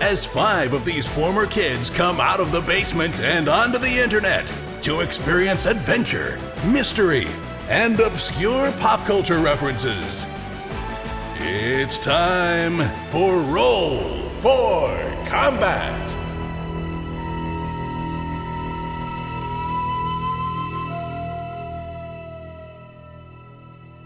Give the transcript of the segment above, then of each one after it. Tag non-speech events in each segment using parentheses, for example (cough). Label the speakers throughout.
Speaker 1: as five of these former kids come out of the basement and onto the internet to experience adventure, mystery, and obscure pop culture references. It's time for Roll for Combat.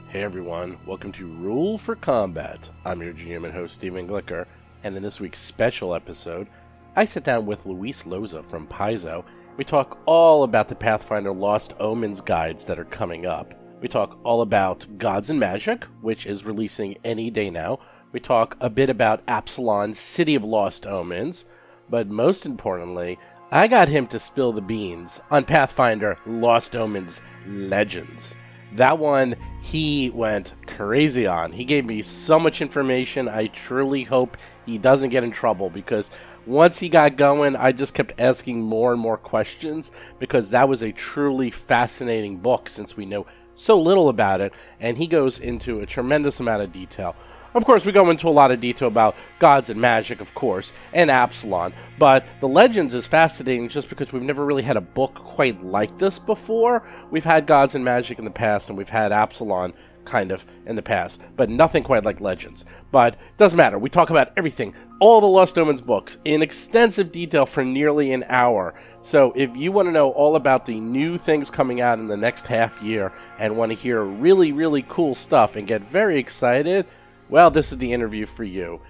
Speaker 2: Hey everyone, welcome to Roll for Combat. I'm your GM and host Steven Glicker, and in this week's special episode, I sit down with Luis Loza from Paizo. We talk all about the Pathfinder Lost Omens guides that are coming up. We talk all about Gods and Magic, which is releasing any day now. We talk a bit about Absalom City of Lost Omens, but most importantly, I got him to spill the beans on Pathfinder Lost Omens Legends. That one he went crazy on. He gave me so much information. I truly hope he doesn't get in trouble because once he got going, I just kept asking more and more questions because that was a truly fascinating book since we know so little about it, and he goes into a tremendous amount of detail. Of course, we go into a lot of detail about gods and magic, of course, and Absalom, but the Legends is fascinating just because we've never really had a book quite like this before. We've had gods and magic in the past, and we've had Absalom kind of in the past, but nothing quite like Legends. But it doesn't matter. We talk about everything, all the Lost Omens books, in extensive detail for nearly an hour. So if you want to know all about the new things coming out in the next half year and want to hear really, really cool stuff and get very excited, well, this is the interview for you.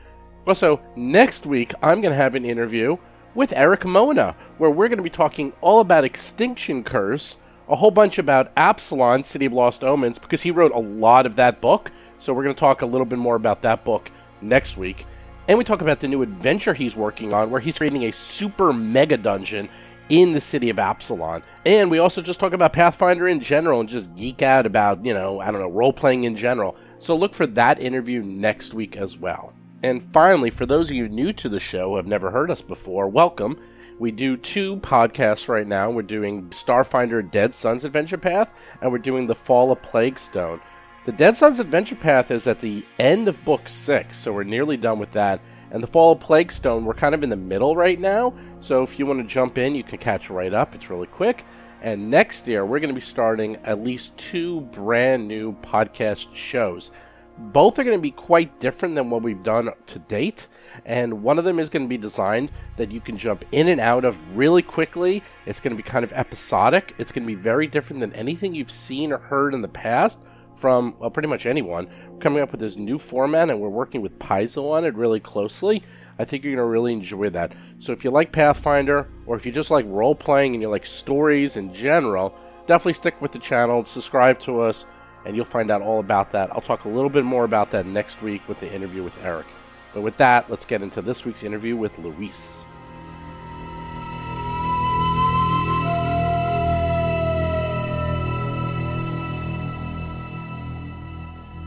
Speaker 2: Also, next week, I'm going to have an interview with Erik Mona, where we're going to be talking all about Extinction Curse, a whole bunch about Absalom, City of Lost Omens, because he wrote a lot of that book. So we're going to talk a little bit more about that book next week. And we talk about the new adventure he's working on, where he's creating a super mega dungeon in the city of Absalom. And we also just talk about Pathfinder in general and just geek out about, you know, I don't know, role playing in general. So look for that interview next week as well. And finally, for those of you new to the show who have never heard us before, welcome. We do two podcasts right now. We're doing Starfinder Dead Suns Adventure Path, and we're doing The Fall of Plaguestone. The Dead Suns Adventure Path is at the end of book six, so we're nearly done with that. And The Fall of Plaguestone, we're kind of in the middle right now, so if you want to jump in, you can catch right up. It's really quick. And next year, we're going to be starting at least two brand new podcast shows. Both are going to be quite different than what we've done to date. And one of them is going to be designed that you can jump in and out of really quickly. It's going to be kind of episodic. It's going to be very different than anything you've seen or heard in the past from, well, pretty much anyone. We're coming up with this new format, and we're working with Paizo on it really closely. I think you're going to really enjoy that. So if you like Pathfinder, or if you just like role playing and you like stories in general, definitely stick with the channel, subscribe to us, and you'll find out all about that. I'll talk a little bit more about that next week with the interview with Eric. But with that, let's get into this week's interview with Luis.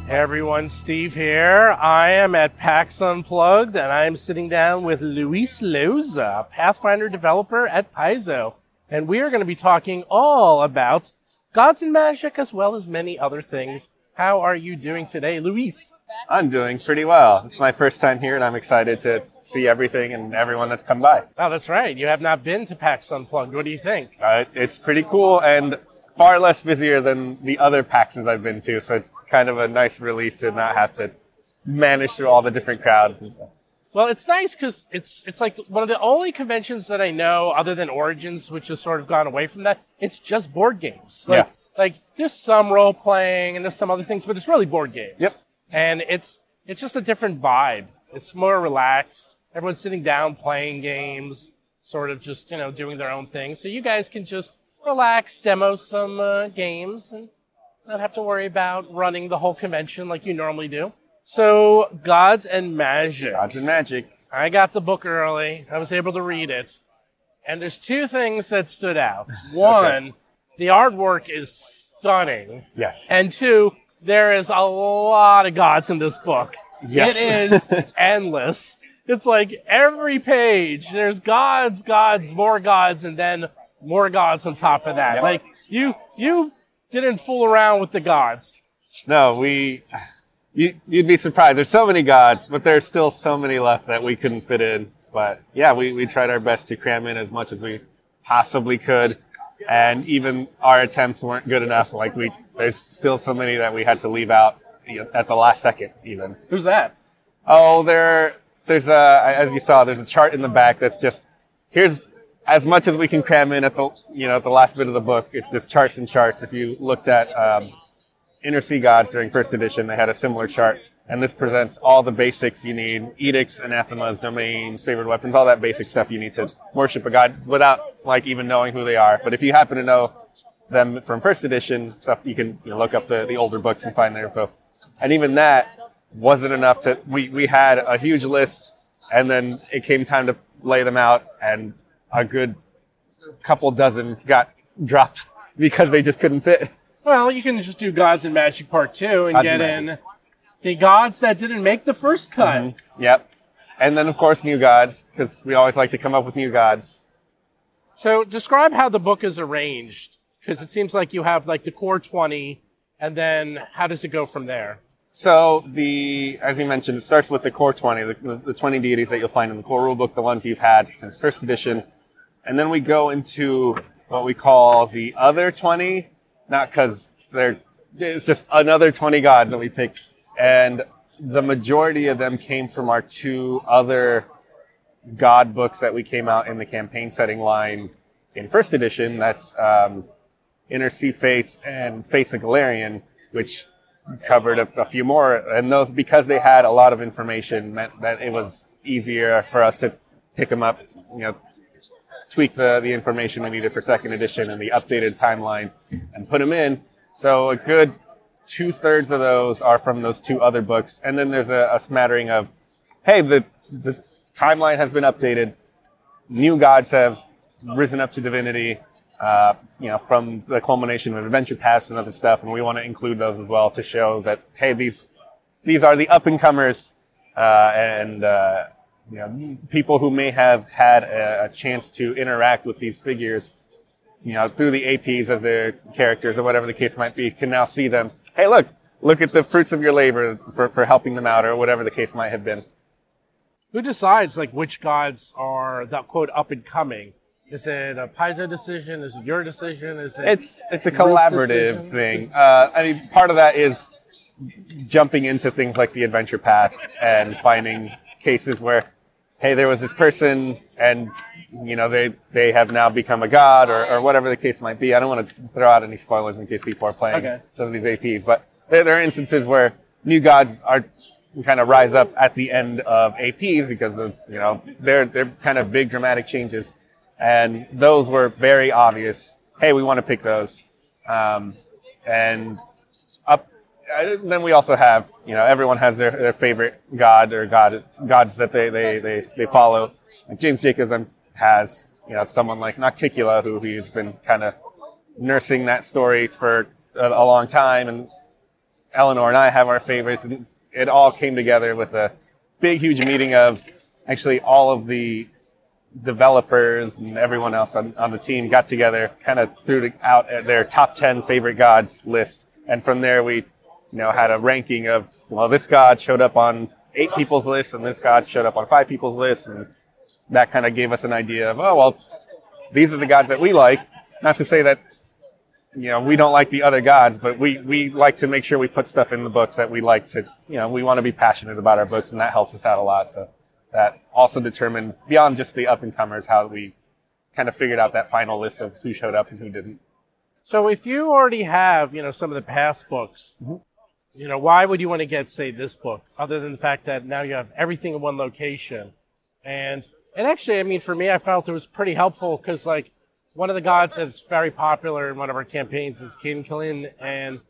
Speaker 2: Hey everyone, Steve here. I am at PAX Unplugged and I'm sitting down with Luis Loza, Pathfinder developer at Paizo. And we are going to be talking all about gods and magic as well as many other things. How are you doing today, Luis?
Speaker 3: I'm doing pretty well. It's my first time here and I'm excited to see everything and everyone that's come by.
Speaker 2: Oh, that's right. You have not been to PAX Unplugged. What do you think?
Speaker 3: Uh, it's pretty cool and far less busier than the other PAXs I've been to, so it's kind of a nice relief to not have to manage through all the different crowds and stuff.
Speaker 2: Well, it's nice because it's it's like one of the only conventions that I know, other than Origins, which has sort of gone away from that. It's just board games. Like,
Speaker 3: Yeah.
Speaker 2: Like there's some role playing and there's some other things, but it's really board games.
Speaker 3: Yep.
Speaker 2: And it's it's just a different vibe. It's more relaxed. Everyone's sitting down playing games, sort of just you know doing their own thing. So you guys can just relax, demo some uh, games, and not have to worry about running the whole convention like you normally do. So, Gods and Magic.
Speaker 3: Gods and magic.
Speaker 2: I got the book early. I was able to read it. and there's two things that stood out. (laughs) One, the artwork is stunning.
Speaker 3: Yes.
Speaker 2: And two, there is a lot of gods in this book.
Speaker 3: Yes.
Speaker 2: It is (laughs) endless. It's like every page, there's gods, gods, more gods, and then more gods on top of that. Like you, you didn't fool around with the gods.
Speaker 3: No, we. You, you'd be surprised. There's so many gods, but there's still so many left that we couldn't fit in. But yeah, we, we tried our best to cram in as much as we possibly could. And even our attempts weren't good enough. Like we, there's still so many that we had to leave out you know, at the last second, even.
Speaker 2: Who's that?
Speaker 3: Oh, there, there's a, as you saw, there's a chart in the back that's just, here's as much as we can cram in at the, you know, at the last bit of the book. It's just charts and charts. If you looked at um, Inner Sea Gods during first edition, they had a similar chart. And this presents all the basics you need edicts, anathemas, domains, favored weapons, all that basic stuff you need to worship a god without like even knowing who they are. But if you happen to know them from first edition stuff, you can you know, look up the, the older books and find their info. And even that wasn't enough to, we, we had a huge list and then it came time to lay them out and a good couple dozen got dropped (laughs) because they just couldn't fit.
Speaker 2: Well, you can just do Gods and Magic Part 2 and
Speaker 3: Gods
Speaker 2: get
Speaker 3: and
Speaker 2: in the gods that didn't make the first cut. Mm-hmm.
Speaker 3: Yep. And then, of course, new gods, because we always like to come up with new gods.
Speaker 2: So describe how the book is arranged, because it seems like you have like the core 20, and then how does it go from there?
Speaker 3: So the, as you mentioned, it starts with the core 20, the, the 20 deities that you'll find in the core rulebook, the ones you've had since first edition. And then we go into what we call the other 20, not because they're, it's just another 20 gods that we picked. And the majority of them came from our two other god books that we came out in the campaign setting line in first edition. That's um, Inner Sea Faiths and Faiths of Golarion, which covered a, a few more. And those, because they had a lot of information, meant that it was easier for us to pick them up, you know, tweak the, the information we needed for second edition and the updated timeline and put them in. So a good two thirds of those are from those two other books. And then there's a, a smattering of, hey, the, the timeline has been updated. New gods have risen up to divinity, uh, you know, from the culmination of Adventure Paths and other stuff. And we want to include those as well to show that, hey, these, these are the up and comers, uh, and, uh, you know, people who may have had a, a chance to interact with these figures, you know, through the APs as their characters or whatever the case might be, can now see them. Hey, look, look at the fruits of your labor for, for helping them out or whatever the case might have been.
Speaker 2: Who decides like which gods are the quote up and coming? Is it a Paizo decision? Is it your decision? Is it
Speaker 3: It's it's a collaborative thing. Uh, I mean, part of that is jumping into things like the adventure path and finding cases where, hey, there was this person and you know they they have now become a god or, or whatever the case might be. I don't want to throw out any spoilers in case people are playing
Speaker 2: Okay.
Speaker 3: some of these APs, but there, there are instances where new gods are kind of rise up at the end of APs because of you know they're they're kind of big dramatic changes, and those were very obvious. Hey, we want to pick those, um, and Then we also have you know everyone has their, their favorite god or god gods that they they they, they follow. Like James Jacobs um, has you know someone like Nocticula who he's been kind of nursing that story for a, a long time, and Eleanor and I have our favorites, and it all came together with a big, huge meeting of actually all of the developers and everyone else on, on the team got together, kind of threw out their top 10 favorite gods list. And from there, we, you know, had a ranking of, well, this god showed up on eight people's list, and this god showed up on five people's list. And that kind of gave us an idea of, oh, well, these are the gods that we like. Not to say that you know, we don't like the other gods, but we, we like to make sure we put stuff in the books that we like to, you know, we want to be passionate about our books, and that helps us out a lot. So that also determined, beyond just the up and comers, how we kind of figured out that final list of who showed up and who didn't.
Speaker 2: So if you already have, you know, some of the past books,
Speaker 3: Mm-hmm.
Speaker 2: You know, why would you want to get, say, this book, other than the fact that now you have everything in one location? And and actually, I mean, for me, I felt it was pretty helpful because, like, one of the gods that's very popular in one of our campaigns is Cayden Cailean, and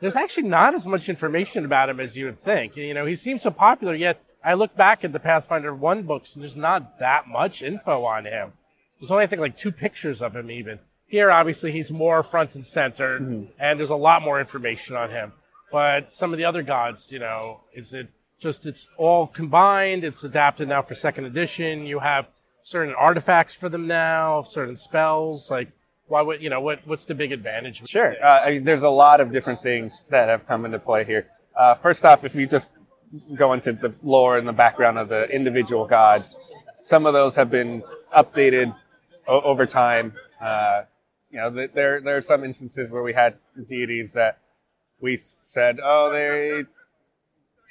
Speaker 2: there's actually not as much information about him as you would think. You know, he seems so popular, yet I look back at the Pathfinder 1 books, and there's not that much info on him. there's only I think like two pictures of him even. Here, obviously, he's more front and center, mm-hmm. and there's a lot more information on him. But some of the other gods, you know, is it just it's all combined? It's adapted now for second edition. You have certain artifacts for them now, certain spells. Like, why would you know what? What's the big advantage?
Speaker 3: Sure. Uh, I mean, there's a lot of different things that have come into play here. Uh, first off, if you just go into the lore and the background of the individual gods, some of those have been updated o- over time. Uh, you know, there there are some instances where we had deities that we said, oh, they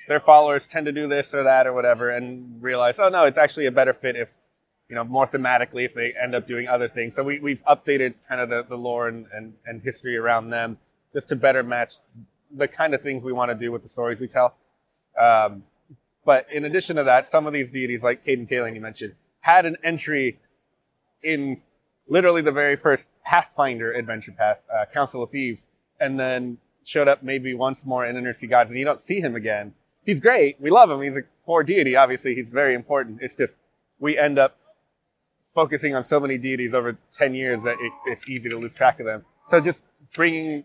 Speaker 3: their followers tend to do this or that or whatever, and realize, oh no, it's actually a better fit if you know more thematically if they end up doing other things. So we we've updated kind of the, the lore and, and and history around them just to better match the kind of things we want to do with the stories we tell. Um, but in addition to that, some of these deities, like Cayden Cailean you mentioned, had an entry in literally the very first Pathfinder adventure path, uh, Council of Thieves, and then showed up maybe once more in Inner Sea Gods, and you don't see him again. He's great. We love him. He's a core deity. Obviously, he's very important. It's just we end up focusing on so many deities over 10 years that it, it's easy to lose track of them. So just bringing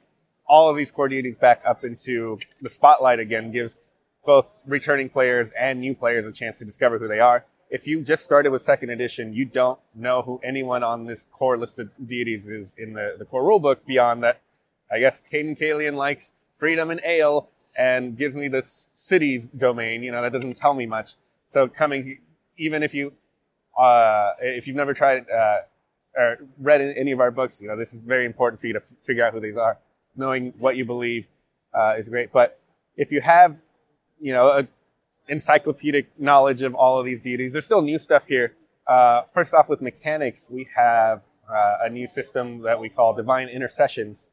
Speaker 3: all of these core deities back up into the spotlight again gives both returning players and new players a chance to discover who they are. If you just started with second edition, you don't know who anyone on this core list of deities is in the, the core rulebook beyond that. I guess Cayden Cailean likes freedom and ale and gives me this city's domain. You know, that doesn't tell me much. So coming, even if you, uh, if you've never tried, uh, or read any of our books, you know, this is very important for you to f- figure out who these are. Knowing what you believe uh, is great. But if you have, you know, encyclopedic knowledge of all of these deities, there's still new stuff here. Uh, first off, with mechanics, we have uh, a new system that we call divine intercessions,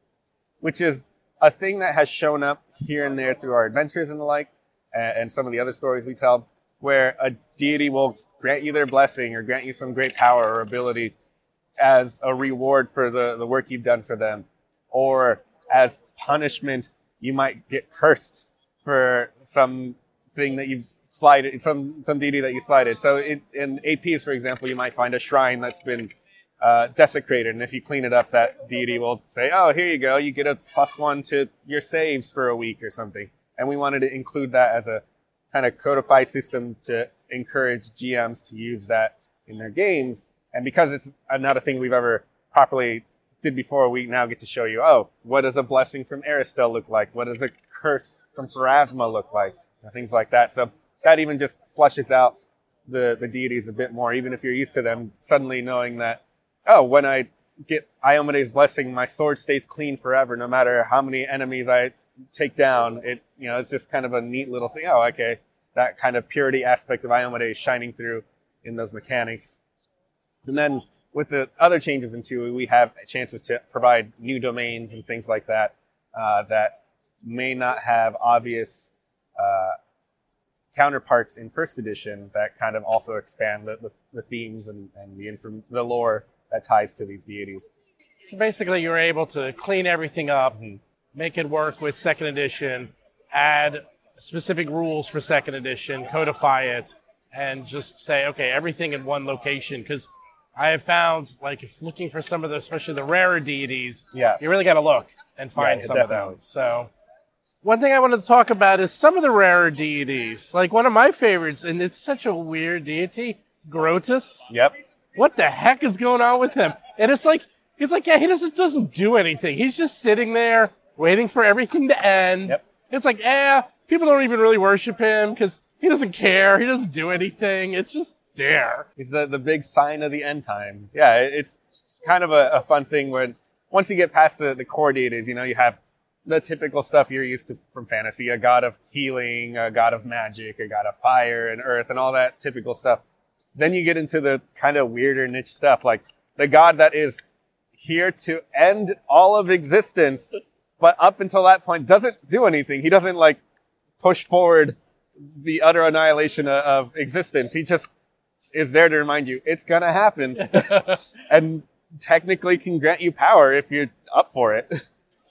Speaker 3: which is a thing that has shown up here and there through our adventures and the like, and, some of the other stories we tell, where a deity will grant you their blessing or grant you some great power or ability as a reward for the, the work you've done for them, or as punishment, you might get cursed for some thing that you've slided, some some deity that you slided. So in, in APs, for example, you might find a shrine that's been uh, desecrated, and if you clean it up, that deity will say, "Oh, here you go. You get a plus one to your saves for a week or something." And we wanted to include that as a kind of codified system to encourage GMs to use that in their games. And because it's not a thing we've ever properly did before, we now get to show you, oh, what does a blessing from Erastil look like? What does a curse from Pharasma look like? And things like that. So that even just flushes out the, the deities a bit more, even if you're used to them, suddenly knowing that, oh, when I get Iomedae's blessing, my sword stays clean forever, no matter how many enemies I take down. It, you know, it's just kind of a neat little thing. Oh, okay. That kind of purity aspect of Iomede is shining through in those mechanics. And then with the other changes in 2, we have chances to provide new domains and things like that uh, that may not have obvious uh, counterparts in first edition that kind of also expand the, the, the themes and, and the, inform- the lore that ties to these deities.
Speaker 2: So basically, you're able to clean everything up, mm-hmm. make it work with second edition, add specific rules for second edition, codify it, and just say, okay, everything in one location. Because I have found, like, if looking for some of the, especially the rarer deities,
Speaker 3: Yeah.
Speaker 2: you really got to look and find
Speaker 3: Yeah,
Speaker 2: some of
Speaker 3: definitely.
Speaker 2: them. So, one thing I wanted to talk about is some of the rarer deities. Like one of my favorites, and it's such a weird deity, Groetus
Speaker 3: Yep.
Speaker 2: What the heck is going on with him? And it's like, it's like, yeah, he doesn't doesn't do anything. He's just sitting there waiting for everything to end.
Speaker 3: Yep.
Speaker 2: It's like, eh, people don't even really worship him because he doesn't care. He doesn't do anything. It's just there.
Speaker 3: He's the, the big sign of the end times. Yeah, it- it's kind of a, a fun thing when once you get past the, the core deities, you know, you have the typical stuff you're used to from fantasy, a god of healing, a god of magic, a god of fire and earth and all that typical stuff. Then you get into the kind of weirder niche stuff, like the god that is here to end all of existence, but up until that point doesn't do anything. He doesn't like push forward the utter annihilation of, existence. He just is there to remind you it's gonna happen, (laughs) and technically can grant you power if you're up for it.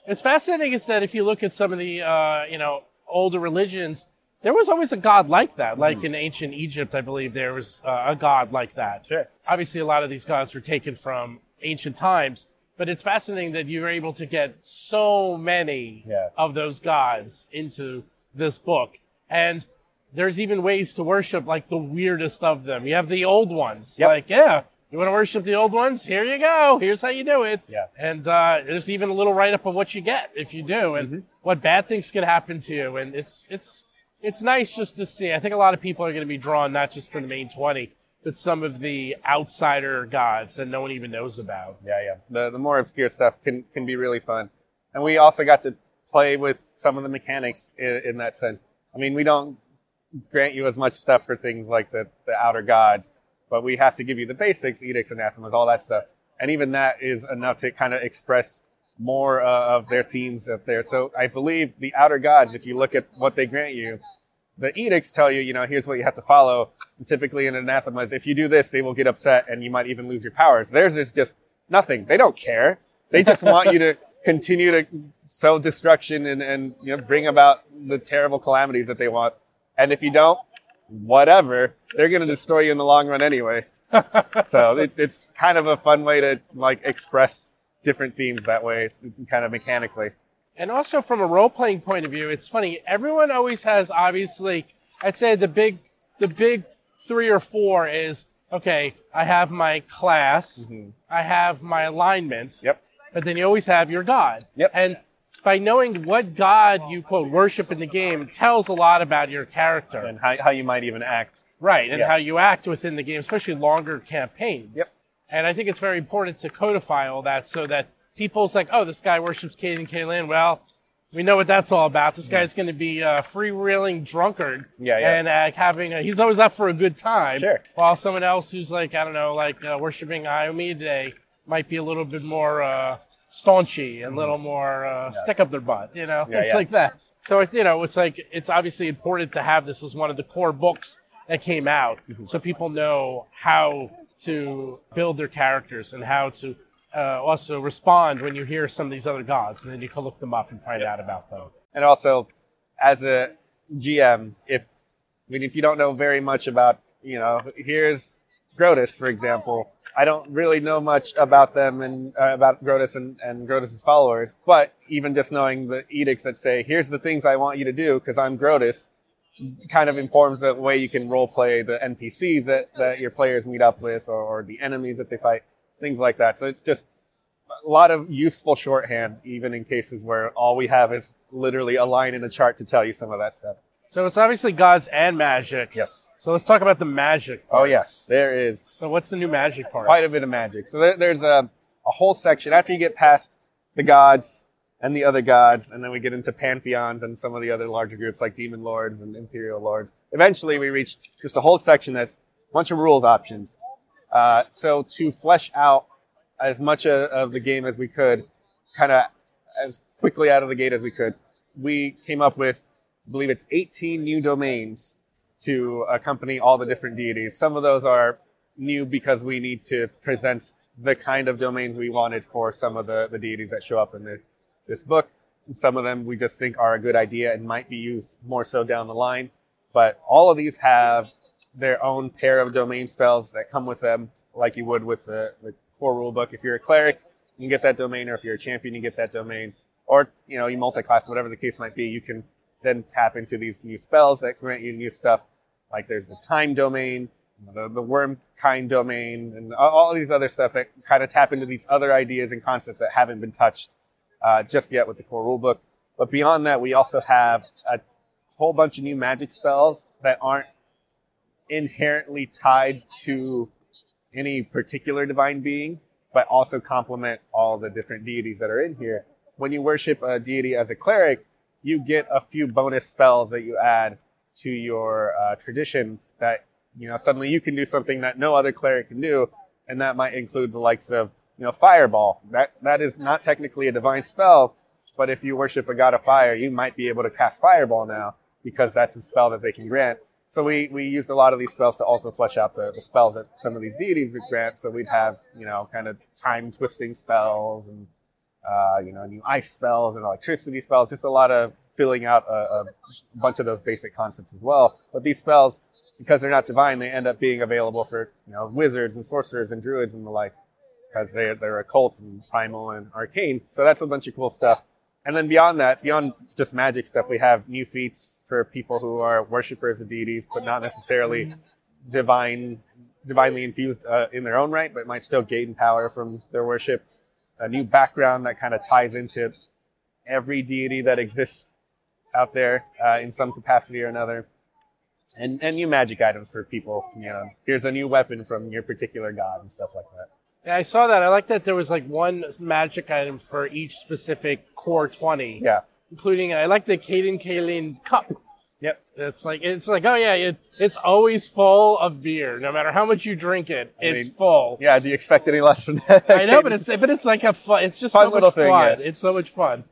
Speaker 2: It's fascinating is that if you look at some of the, uh, you know, older religions, there was always a god like that. Like in ancient Egypt, I believe there was uh, a god like that.
Speaker 3: Sure.
Speaker 2: Obviously, a lot of these gods were taken from ancient times, but it's fascinating that you were able to get so many
Speaker 3: Yeah.
Speaker 2: of those gods into this book. And there's even ways to worship like the weirdest of them. You have the old ones.
Speaker 3: Yep.
Speaker 2: Like, yeah, you want to worship the old ones? Here you go. Here's how you do it.
Speaker 3: Yeah.
Speaker 2: And uh, there's even a little write up of what you get if you do, and
Speaker 3: Mm-hmm.
Speaker 2: what bad things can happen to you. And it's it's it's nice just to see. I think a lot of people are going to be drawn not just to the main twenty, but some of the outsider gods that no one even knows about.
Speaker 3: Yeah, yeah. The the more obscure stuff can can be really fun, and we also got to play with some of the mechanics in, in that sense. I mean, we don't grant you as much stuff for things like the the outer gods, but we have to give you the basics, edicts, anathemas, all that stuff, and even that is enough to kind of express more uh, of their themes up there. So I believe the outer gods, if you look at what they grant you, the edicts tell you, you know, here's what you have to follow. And typically in anathemas, if you do this, they will get upset and you might even lose your powers. Theirs is just nothing. They don't care. They just want you to (laughs) continue to sow destruction and, and you know bring about the terrible calamities that they want. And if you don't, whatever, they're going to destroy you in the long run anyway. (laughs) so it, it's kind of a fun way to like express different themes that way, kind of mechanically.
Speaker 2: And also from a role playing point of view, it's funny. Everyone always has obviously. I'd say the big the big three or four is okay. I have my class. I have my alignment.
Speaker 3: Mm-hmm. Yep.
Speaker 2: But then you always have your god.
Speaker 3: Yep.
Speaker 2: And by knowing what god you quote worship in the game tells a lot about your character.
Speaker 3: And how, how you might even act.
Speaker 2: Right, and how you act within the game, especially longer campaigns.
Speaker 3: Yep.
Speaker 2: And I think it's very important to codify all that so that people's like, oh, this guy worships Cayden Cailean. Well, we know what that's all about. This guy's going to be a freewheeling drunkard.
Speaker 3: Yeah, yeah.
Speaker 2: And uh, having a, he's always up for a good time.
Speaker 3: Sure.
Speaker 2: While someone else who's like, I don't know, like uh, worshiping Iomi today might be a little bit more uh, staunchy and a little more uh, stick up their butt, you know,
Speaker 3: Mm-hmm. Yeah,
Speaker 2: things
Speaker 3: yeah.
Speaker 2: like that. So it's you know it's like it's obviously important to have this as one of the core books that came out,
Speaker 3: Mm-hmm.
Speaker 2: so people know how to build their characters and how to uh, also respond when you hear some of these other gods, and then you can look them up and find out about them.
Speaker 3: And also, as a GM, if I mean, if you don't know very much about, you know, here's Groetus, for example. I don't really know much about them and uh, about Groetus and, and Groetus's followers, but even just knowing the edicts that say, here's the things I want you to do because I'm Groetus, kind of informs the way you can role play the NPCs that, that your players meet up with or, or the enemies that they fight, things like that. So it's just a lot of useful shorthand, even in cases where all we have is literally a line in a chart to tell you some of that stuff.
Speaker 2: So it's obviously gods and magic.
Speaker 3: Yes.
Speaker 2: So let's talk about the magic.
Speaker 3: Oh, yes. There is
Speaker 2: So what's the new magic part?
Speaker 3: quite a bit of magic. So there, there's a, a whole section after you get past the gods and the other gods, and then we get into pantheons and some of the other larger groups like demon lords and empyreal lords. Eventually, we reach just a whole section that's a bunch of rules options. Uh, so to flesh out as much of, of the game as we could, kind of as quickly out of the gate as we could, we came up with, I believe it's 18 new domains to accompany all the different deities. Some of those are new because we need to present the kind of domains we wanted for some of the, the deities that show up in the, this book. Some of them we just think are a good idea and might be used more so down the line. But all of these have their own pair of domain spells that come with them, like you would with the, the core rulebook. If you're a cleric, you can get that domain, or if you're a champion, you get that domain. Or, you know, you multi-class, whatever the case might be, you can then tap into these new spells that grant you new stuff. Like there's the time domain, the, the worm kind domain, and all these other stuff that kind of tap into these other ideas and concepts that haven't been touched uh, just yet with the core rulebook. But beyond that, we also have a whole bunch of new magic spells that aren't inherently tied to any particular divine being, but also complement all the different deities that are in here. When you worship a deity as a cleric, you get a few bonus spells that you add to your uh, tradition that you know suddenly you can do something that no other cleric can do, and that might include the likes of you know fireball. That that is not technically a divine spell, but if you worship a god of fire, you might be able to cast fireball now because that's a spell that they can grant. So we, we used a lot of these spells to also flesh out the, the spells that some of these deities would grant. So we'd have, you know, kind of time twisting spells and, uh, you know, new ice spells and electricity spells, just a lot of filling out a, a bunch of those basic concepts as well. But these spells, because they're not divine, they end up being available for you know wizards and sorcerers and druids and the like, because they they're occult and primal and arcane. So that's a bunch of cool stuff. And then beyond that, beyond just magic stuff, we have new feats for people who are worshippers of deities, but not necessarily divine, divinely infused uh, in their own right, but might still gain power from their worship. A new background that kind of ties into every deity that exists out there uh, in some capacity or another. And, and new magic items for people. You know, here's a new weapon from your particular god and stuff like that.
Speaker 2: Yeah, I saw that. I like that there was like one magic item for each specific core 20.
Speaker 3: Yeah.
Speaker 2: Including, I like the Cayden Cailean cup.
Speaker 3: Yep.
Speaker 2: It's like, it's like, oh yeah, it, it's always full of beer. No matter how much you drink it,
Speaker 3: I
Speaker 2: it's
Speaker 3: mean,
Speaker 2: full.
Speaker 3: Yeah. Do you expect any less from that?
Speaker 2: I know, but it's, but it's like a fun, it's just
Speaker 3: Fun
Speaker 2: so much
Speaker 3: thing,
Speaker 2: fun.
Speaker 3: yeah. Mm-hmm.
Speaker 2: It's so much fun.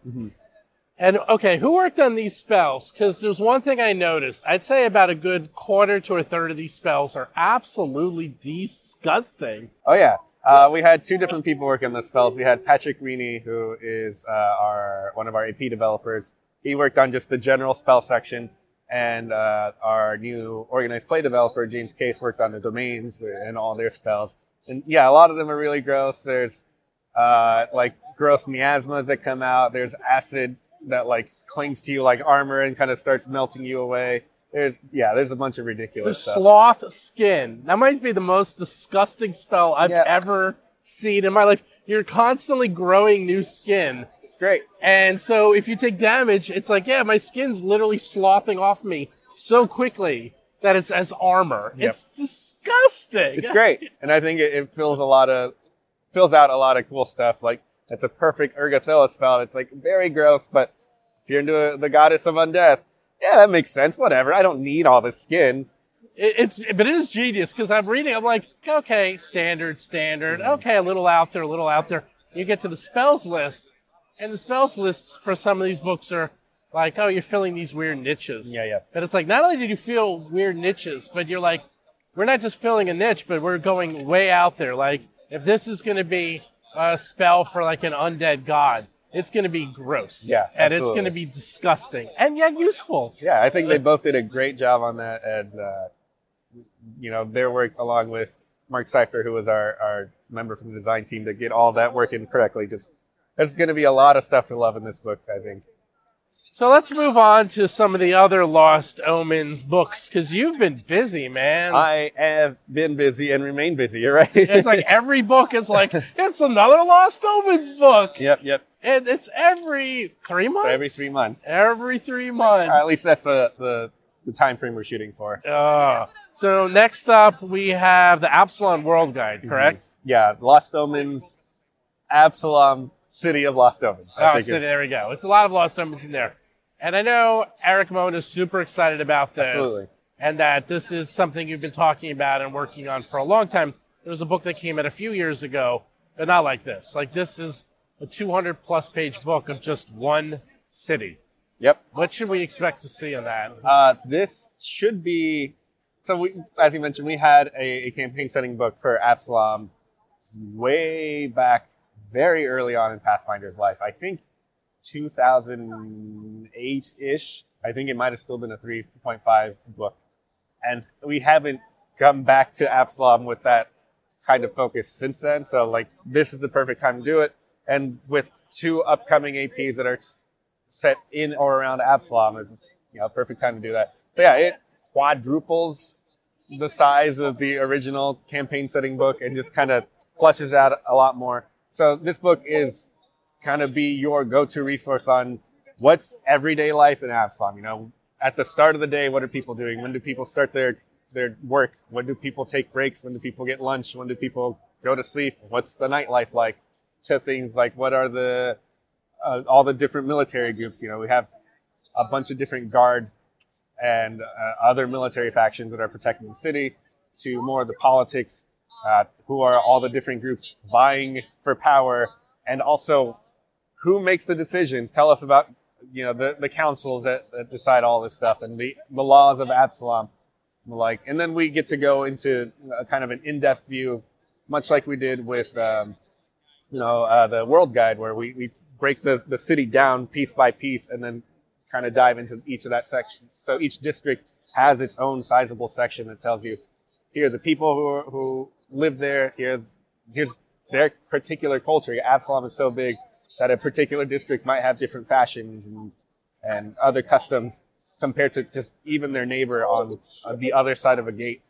Speaker 2: And okay, who worked on these spells? Because there's one thing I noticed. I'd say about a good quarter to a third of these spells are absolutely disgusting.
Speaker 3: Oh yeah, uh, we had two different people working on the spells. We had Patrick Renie, who is uh, our one of our AP developers. He worked on just the general spell section, and uh, our new organized play developer James Case worked on the domains and all their spells. And yeah, a lot of them are really gross. There's uh, like gross miasmas that come out. There's acid that like clings to you like armor and kind of starts melting you away. There's yeah, there's a bunch of ridiculous stuff.
Speaker 2: sloth skin. That might be the most disgusting spell I've
Speaker 3: Yeah.
Speaker 2: ever seen in my life. You're constantly growing new skin.
Speaker 3: It's great.
Speaker 2: And so if you take damage, it's like, yeah, my skin's literally sloughing off me so quickly that it's as armor.
Speaker 3: Yep.
Speaker 2: It's disgusting.
Speaker 3: It's great, and I think it, it fills a lot of fills out a lot of cool stuff. Like it's a perfect Urgathoa spell. It's like very gross, but if you're into the goddess of undeath, yeah, that makes sense. Whatever. I don't need all this skin.
Speaker 2: It, it's but it is genius because I'm reading. I'm like, okay, standard, standard.
Speaker 3: Mm-hmm.
Speaker 2: Okay, a little out there, a little out there. You get to the spells list, and the spells lists for some of these books are like, oh, you're filling these weird niches.
Speaker 3: Yeah, yeah.
Speaker 2: But it's like not only did you fill weird niches, but you're like, we're not just filling a niche, but we're going way out there. Like, if this is going to be a spell for like an undead god, it's going to be gross.
Speaker 3: Yeah,
Speaker 2: and it's going to be disgusting and yet useful.
Speaker 3: Yeah, I think they both did a great job on that, and uh, you know their work along with Mark Seifter, who was our our member from the design team, to get all that working correctly. Just there's going to be a lot of stuff to love in this book. I think.
Speaker 2: So let's move on to some of the other Lost Omens books because you've been busy, man.
Speaker 3: I have been busy and remain busy. You're right.
Speaker 2: it's like every book is like it's another Lost Omens book,
Speaker 3: yep, yep.
Speaker 2: and it's every three months.
Speaker 3: Every three months.
Speaker 2: Every three months.
Speaker 3: Or at least that's the, the, the time frame we're shooting for.
Speaker 2: Uh, so next up we have the Absalom World
Speaker 3: Mm-hmm.
Speaker 2: Guide, correct?
Speaker 3: Yeah, Lost Omens, Absalom, City of Lost Omens. I
Speaker 2: Oh,
Speaker 3: think
Speaker 2: so
Speaker 3: it's-
Speaker 2: there we go. It's a lot of Lost Omens in there. And I know Erik Mona is super excited about this.
Speaker 3: Absolutely.
Speaker 2: And that this is something you've been talking about and working on for a long time. There was a book that came out a few years ago, but not like this. Like this is a 200 plus page book of just one city.
Speaker 3: Yep.
Speaker 2: What should we expect to see in that?
Speaker 3: Uh, this should be. So, we, as you mentioned, we had a, a campaign setting book for Absalom way back, very early on in Pathfinder's life. I think 2008 ish. I think it might have still been a 3.5 book. And we haven't come back to Absalom with that kind of focus since then. So, like, this is the perfect time to do it. And with two upcoming APs that are set in or around Absalom, it's you know perfect time to do that. So yeah, it quadruples the size of the original campaign setting book and just kind of flushes out a lot more. So this book is kind of be your go-to resource on what's everyday life in Absalom. You know, at the start of the day, what are people doing? When do people start their their work? When do people take breaks? When do people get lunch? When do people go to sleep? What's the nightlife like? To things like what are the uh, all the different military groups. You know, we have a bunch of different guard and uh, other military factions that are protecting the city. To more of the politics, uh, who are all the different groups vying for power, and also who makes the decisions. Tell us about you know the, the councils that, that decide all this stuff and the, the laws of Absalom, and like. And then we get to go into a kind of an in-depth view, much like we did with um, you know uh, the World Guide, where we, we break the, the city down piece by piece and then kind of dive into each of that section. So each district has its own sizable section that tells you here the people who are, who live there. Here, here's their particular culture. Absalom is so big that a particular district might have different fashions and and other customs compared to just even their neighbor on, on the other side of a gate.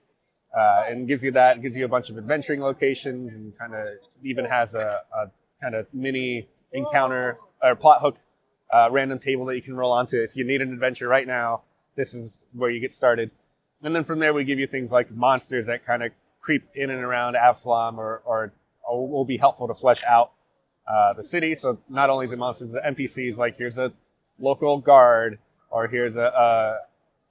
Speaker 3: Uh, and gives you that, gives you a bunch of adventuring locations, and kind of even has a, a kind of mini encounter or plot hook uh, random table that you can roll onto. If you need an adventure right now, this is where you get started. And then from there, we give you things like monsters that kind of creep in and around Absalom or, or, or will be helpful to flesh out uh, the city. So not only is it monsters, the NPCs, like here's a local guard or here's a, a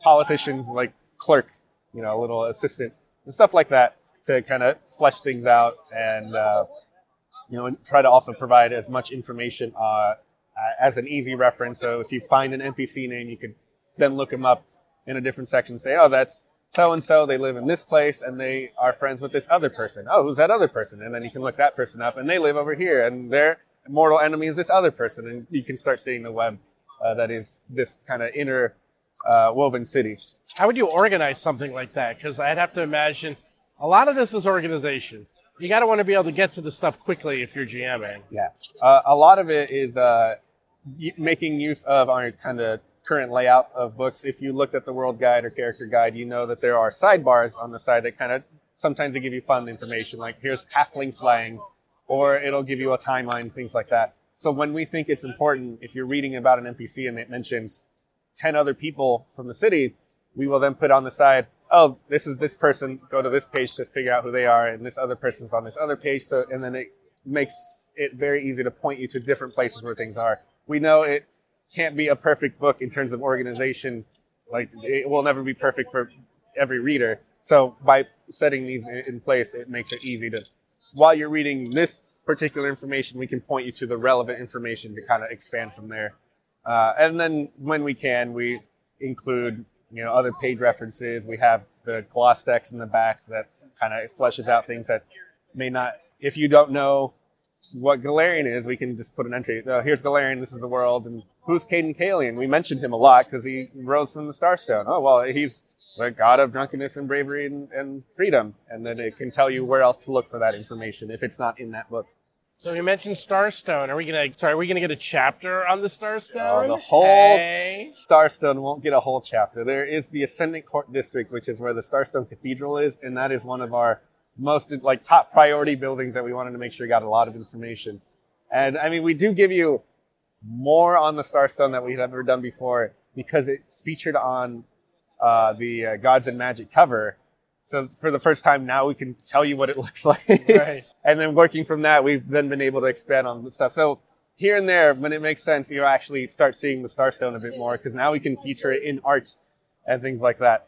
Speaker 3: politician's like clerk, you know, a little assistant and stuff like that to kind of flesh things out and, uh, you know, and try to also provide as much information uh, as an easy reference. So if you find an NPC name, you could then look them up in a different section and say, oh, that's so and so. They live in this place and they are friends with this other person. Oh, who's that other person? And then you can look that person up and they live over here and their mortal enemy is this other person. And you can start seeing the web uh, that is this kind of inner uh, woven city.
Speaker 2: How would you organize something like that? Because I'd have to imagine a lot of this is organization. You got to want to be able to get to the stuff quickly if you're GMing.
Speaker 3: Yeah, uh, a lot of it is uh, making use of our kind of current layout of books. If you looked at the world guide or character guide, you know that there are sidebars on the side that kind of sometimes they give you fun information, like here's halfling slang, or it'll give you a timeline, things like that. So when we think it's important, if you're reading about an NPC and it mentions 10 other people from the city, we will then put on the side, oh, this is this person, go to this page to figure out who they are, and this other person's on this other page. So, and then it makes it very easy to point you to different places where things are. We know it can't be a perfect book in terms of organization. Like it will never be perfect for every reader. So by setting these in place, it makes it easy to, while you're reading this particular information, we can point you to the relevant information to kind of expand from there. Uh, and then when we can, we include you know other page references. We have the gloss text in the back that kind of fleshes out things that may not. If you don't know what Golarion is, we can just put an entry. Oh, here's Golarion. This is the world. And who's Cayden Cailean? We mentioned him a lot because he rose from the Starstone. Oh well, he's the god of drunkenness and bravery and, and, freedom. And then it can tell you where else to look for that information if it's not in that book.
Speaker 2: So you mentioned Starstone. Are we gonna? Sorry, are we gonna get a chapter on the Starstone?
Speaker 3: Oh, the whole hey. Starstone won't get a whole chapter. There is the Ascendant Court District, which is where the Starstone Cathedral is, and that is one of our most like top priority buildings that we wanted to make sure got a lot of information. And I mean, we do give you more on the Starstone that we've ever done before because it's featured on uh, the uh, Gods and Magic cover. So for the first time now, we can tell you what it (laughs) looks like.
Speaker 2: Right.
Speaker 3: and then working from that, we've then been able to expand on the stuff. So here and there, when it makes sense, you actually start seeing the Starstone a bit more because now we can feature it in art and things like that.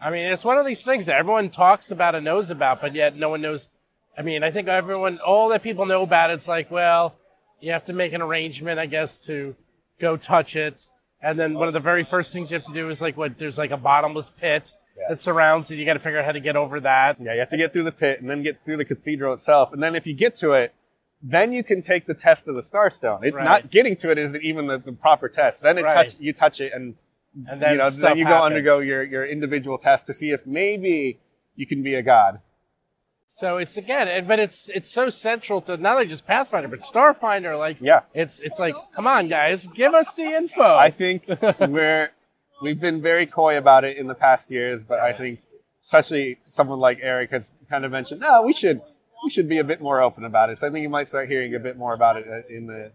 Speaker 2: I mean, it's one of these things that everyone talks about and knows about, but yet no one knows. I mean, I think everyone, all that people know about it's like, well, you have to make an arrangement, I guess, to go touch it. And then one of the very first things you have to do is like what there's like a bottomless pit yeah. that surrounds it. You got to figure out how to get over that.
Speaker 3: Yeah, you have to get through the pit and then get through the cathedral itself. And then if you get to it, then you can take the test of the Starstone. It, right. Not getting to it is even the, the proper test. Then it right. touch, you touch it and,
Speaker 2: and then,
Speaker 3: you know,
Speaker 2: then
Speaker 3: you
Speaker 2: go
Speaker 3: happens. undergo your, your individual test to see if maybe you can be a god.
Speaker 2: So it's again, but it's it's so central to not only just Pathfinder but Starfinder. Like,
Speaker 3: yeah,
Speaker 2: it's it's like, come on, guys, give us the info.
Speaker 3: I think we're we've been very coy about it in the past years, but I think especially someone like Eric has kind of mentioned, no, we should we should be a bit more open about it. So I think you might start hearing a bit more about it uh, in the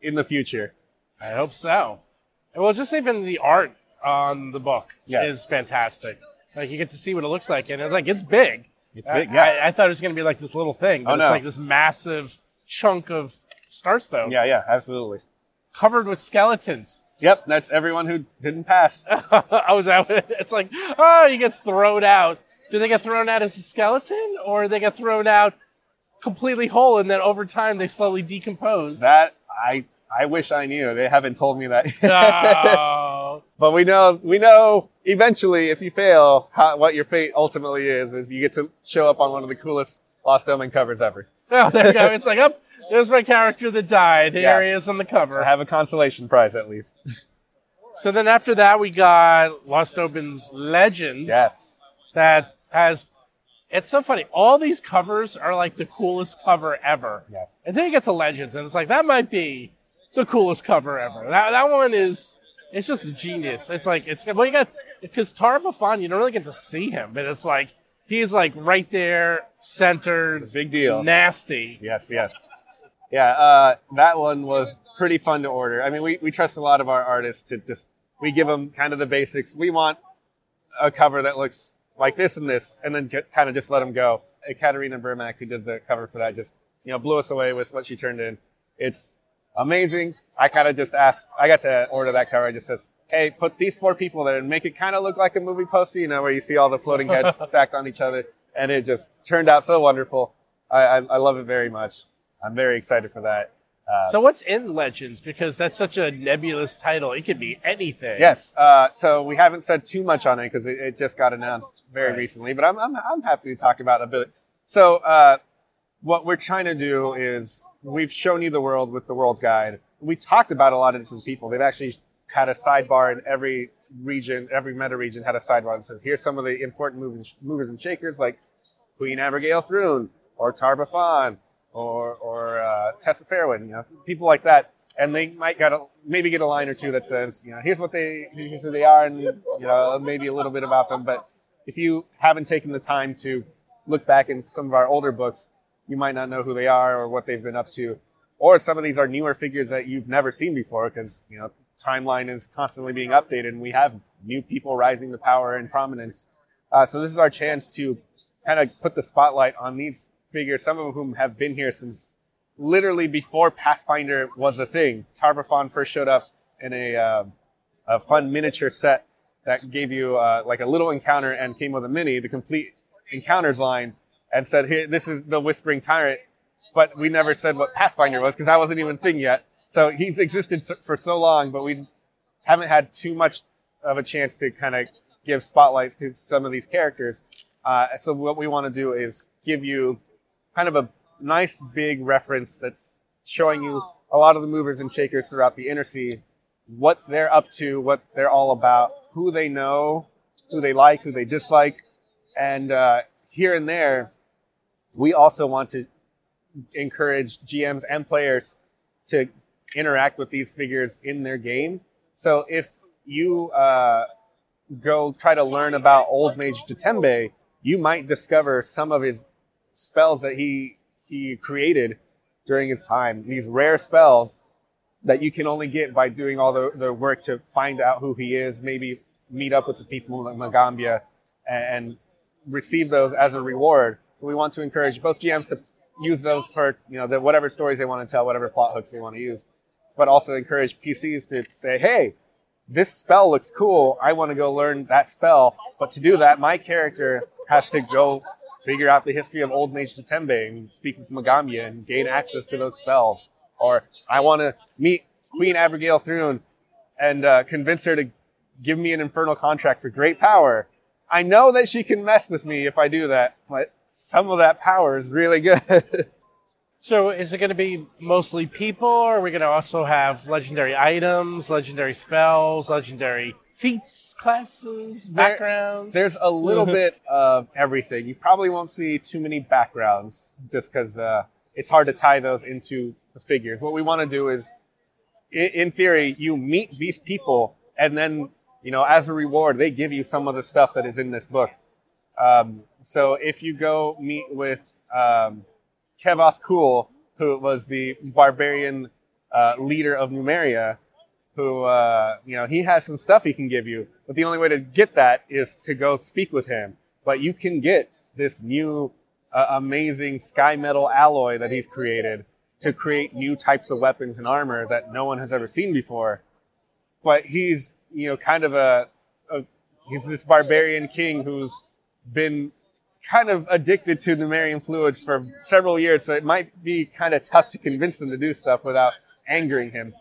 Speaker 3: in the future.
Speaker 2: I hope so. Well, just even the art on the book yeah. is fantastic. Like you get to see what it looks like, and it's like it's big.
Speaker 3: It's big. Yeah,
Speaker 2: I, I thought it was going to be like this little thing, but
Speaker 3: oh,
Speaker 2: it's
Speaker 3: no.
Speaker 2: like this massive chunk of Starstone.
Speaker 3: Yeah, yeah, absolutely.
Speaker 2: Covered with skeletons.
Speaker 3: Yep, that's everyone who didn't pass. (laughs)
Speaker 2: I was out. It's like, oh, he gets thrown out. Do they get thrown out as a skeleton, or they get thrown out completely whole, and then over time they slowly decompose?
Speaker 3: That I I wish I knew. They haven't told me that.
Speaker 2: No. (laughs) (laughs) Ah.
Speaker 3: But we know we know eventually if you fail, how, what your fate ultimately is is you get to show up on one of the coolest Lost Omen covers ever. (laughs)
Speaker 2: Oh, there you go. It's like, up. Oh, there's my character that died. Here yeah. he is on the cover.
Speaker 3: I have a consolation prize at least.
Speaker 2: So then after that, we got Lost Omen's Legends.
Speaker 3: Yes.
Speaker 2: That has. It's so funny. All these covers are like the coolest cover ever.
Speaker 3: Yes.
Speaker 2: And then you get to Legends, and it's like that might be the coolest cover ever. That that one is. It's just genius. It's like it's well you got because Tar-Baphon, you don't really get to see him, but it's like he's like right there, centered,
Speaker 3: big deal.
Speaker 2: nasty.
Speaker 3: Yes, yes. Yeah, uh, that one was pretty fun to order. I mean, we, we trust a lot of our artists to just, we give them kind of the basics. We want a cover that looks like this and this, and then get, kind of just let them go. Katerina Burmack, who did the cover for that, just, you know, blew us away with what she turned in. It's amazing. I kind of just asked, I got to order that cover. I just says, hey, put these four people there and make it kind of look like a movie poster, you know, where you see all the floating heads (laughs) stacked on each other. And it just turned out so wonderful. I, I, I love it very much. I'm very excited for that. Uh,
Speaker 2: So what's in Legends? Because that's such a nebulous title. It could be anything.
Speaker 3: yes, uh, so we haven't said too much on it because it, it just got announced very
Speaker 2: Right.
Speaker 3: recently, but I'm, I'm, I'm happy to talk about it a bit. So, uh, what we're trying to do is we've shown you the world with the world guide. We talked about a lot of different people. They've actually had a sidebar in every region, every meta region had a sidebar that says, here's some of the important movers, and shakers like Queen Abigail Thrune or Tar-Baphon or, or uh, Tessa Fairwind, you know, people like that. And they might get a, maybe get a line or two that says, you know, here's what they, here's who they are and, you know, maybe a little bit about them. But if you haven't taken the time to look back in some of our older books, you might not know who they are or what they've been up to. Or some of these are newer figures that you've never seen before because, you know, timeline is constantly being updated and we have new people rising to power and prominence. Uh, so this is our chance to kind of put the spotlight on these figures, some of whom have been here since literally before Pathfinder was a thing. Tar-Baphon first showed up in a, uh, a fun miniature set that gave you uh, like a little encounter and came with a mini, the complete encounters line, and said, "Here, this is the Whispering Tyrant." But we never said what Pathfinder was because that wasn't even a thing yet. So he's existed for so long, but we haven't had too much of a chance to kind of give spotlights to some of these characters. Uh, so what we want to do is give you kind of a nice big reference that's showing you a lot of the movers and shakers throughout the inner sea, what they're up to, what they're all about, who they know, who they like, who they dislike, and uh, here and there, we also want to encourage GMs and players to interact with these figures in their game. So if you uh, go try to learn about Old Mage Jatembe, you might discover some of his spells that he he created during his time. These rare spells that you can only get by doing all the, the work to find out who he is, maybe meet up with the people in Magaambya and receive those as a reward. So we want to encourage both GMs to use those for you know the, whatever stories they want to tell, whatever plot hooks they want to use, but also encourage PCs to say, hey, this spell looks cool. I want to go learn that spell. But to do that, my character has to go figure out the history of Old Mage Jatembe and speak with Magaambya and gain access to those spells. Or I want to meet Queen Abigail Thrune and uh, convince her to give me an infernal contract for great power. I know that she can mess with me if I do that, but some of that power is really good. (laughs)
Speaker 2: So is it going to be mostly people, or are we going to also have legendary items, legendary spells, legendary feats, classes,
Speaker 3: There-
Speaker 2: backgrounds?
Speaker 3: There's a little (laughs) bit of everything. You probably won't see too many backgrounds just because uh, it's hard to tie those into the figures. What we want to do is, in theory, you meet these people, and then you know, as a reward, they give you some of the stuff that is in this book. Um, so if you go meet with um, Kevoth-Kul, who was the barbarian uh, leader of Numeria, who uh, you know he has some stuff he can give you, but the only way to get that is to go speak with him. But you can get this new uh, amazing sky metal alloy that he's created to create new types of weapons and armor that no one has ever seen before. But he's you know kind of a, a he's this barbarian king who's been kind of addicted to Numerian fluids for several years, so it might be kind of tough to convince them to do stuff without angering him.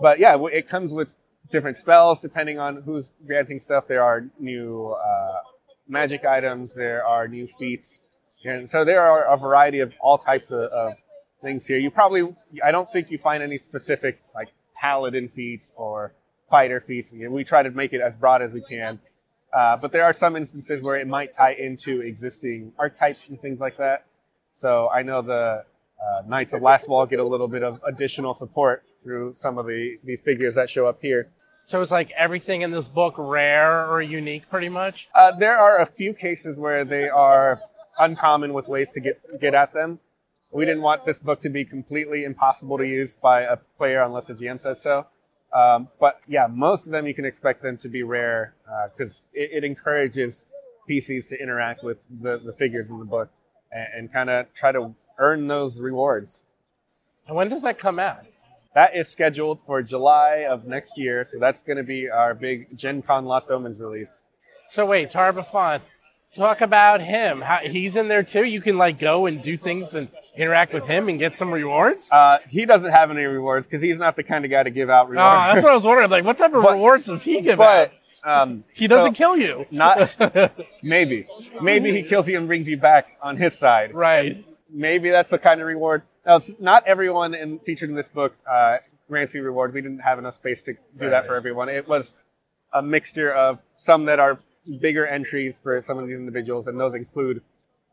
Speaker 3: But yeah, it comes with different spells depending on who's granting stuff. There are new uh, magic items, there are new feats, and so there are a variety of all types of, of things here. You probably, I don't think you find any specific like paladin feats or fighter feats. We try to make it as broad as we can. Uh, but there are some instances where it might tie into existing archetypes and things like that. So I know the uh, Knights of Last Wall get a little bit of additional support through some of the, the figures that show up here.
Speaker 2: So it's like everything in this book rare or unique, pretty much.
Speaker 3: Uh, there are a few cases where they are uncommon with ways to get get at them. We didn't want this book to be completely impossible to use by a player unless the GM says so. Um, but yeah, most of them you can expect them to be rare because uh, it, it, encourages PCs to interact with the, the figures in the book and, and kind of try to earn those rewards.
Speaker 2: And when does that come out?
Speaker 3: That is scheduled for July of next year, so that's going to be our big Gen Con Lost Omens release.
Speaker 2: So wait, Tar-Baphon, talk about him. How, he's in there too. You can like go and do things and interact with him and get some rewards.
Speaker 3: Uh, he doesn't have any rewards because he's not the kind of guy to give out rewards.
Speaker 2: Oh, that's what I was wondering. Like, what type of but, rewards does he give
Speaker 3: but,
Speaker 2: out? Um, he doesn't so, kill you. (laughs)
Speaker 3: Not (laughs) maybe. Maybe he kills you and brings you back on his side.
Speaker 2: Right.
Speaker 3: Maybe that's the kind of reward. Now, not everyone in, featured in this book uh, grants you rewards. We didn't have enough space to do right. that for everyone. It was a mixture of some that are bigger entries for some of these individuals, and those include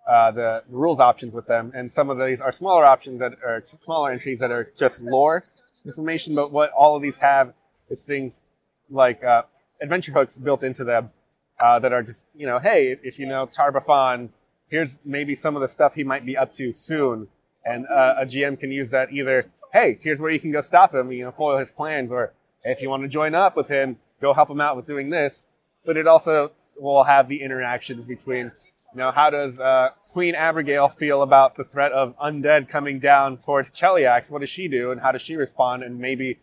Speaker 3: uh, the, rules options with them. And some of these are smaller options that are smaller entries that are just lore information. But what all of these have is things like uh, adventure hooks built into them uh, that are just, you know, hey, if you know Tar-Baphon, here's maybe some of the stuff he might be up to soon. And uh, a GM can use that either, hey, here's where you can go stop him, you know, foil his plans, or if you want to join up with him, go help him out with doing this. But it also will have the interactions between, you know, how does uh, Queen Abigail feel about the threat of undead coming down towards Cheliax? What does she do, and how does she respond? And maybe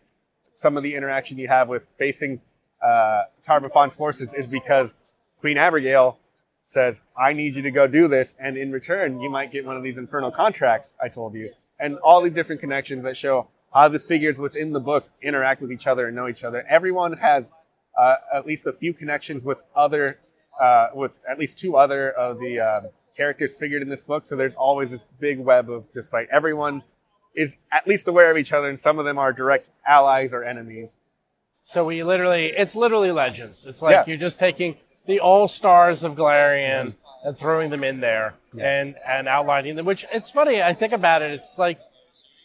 Speaker 3: some of the interaction you have with facing uh, Tar-Baphon's forces is because Queen Abigail says, "I need you to go do this," and in return, you might get one of these infernal contracts I told you, and all these different connections that show how the figures within the book interact with each other and know each other. Everyone has uh, at least a few connections with other uh, with at least two other of the uh, characters figured in this book. So there's always this big web of just like everyone is at least aware of each other, and some of them are direct allies or enemies.
Speaker 2: So we literally, it's literally legends. It's like yeah. you're just taking the all stars of Golarion mm-hmm. and throwing them in there yeah. and and outlining them. Which it's funny. I think about it. It's like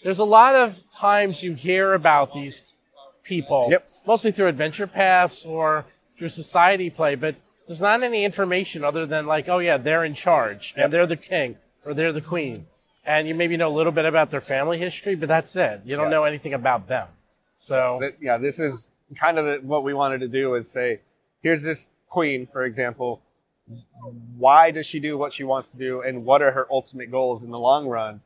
Speaker 2: there's a lot of times you hear about these people,
Speaker 3: yep.
Speaker 2: mostly through adventure paths or through society play, but there's not any information other than like, oh yeah, they're in charge and they're the king or they're the queen. And you maybe know a little bit about their family history, but that's it. You don't yeah. know anything about them. So
Speaker 3: yeah, this is kind of what we wanted to do is say, here's this queen, for example. Why does she do what she wants to do, and what are her ultimate goals in the long run?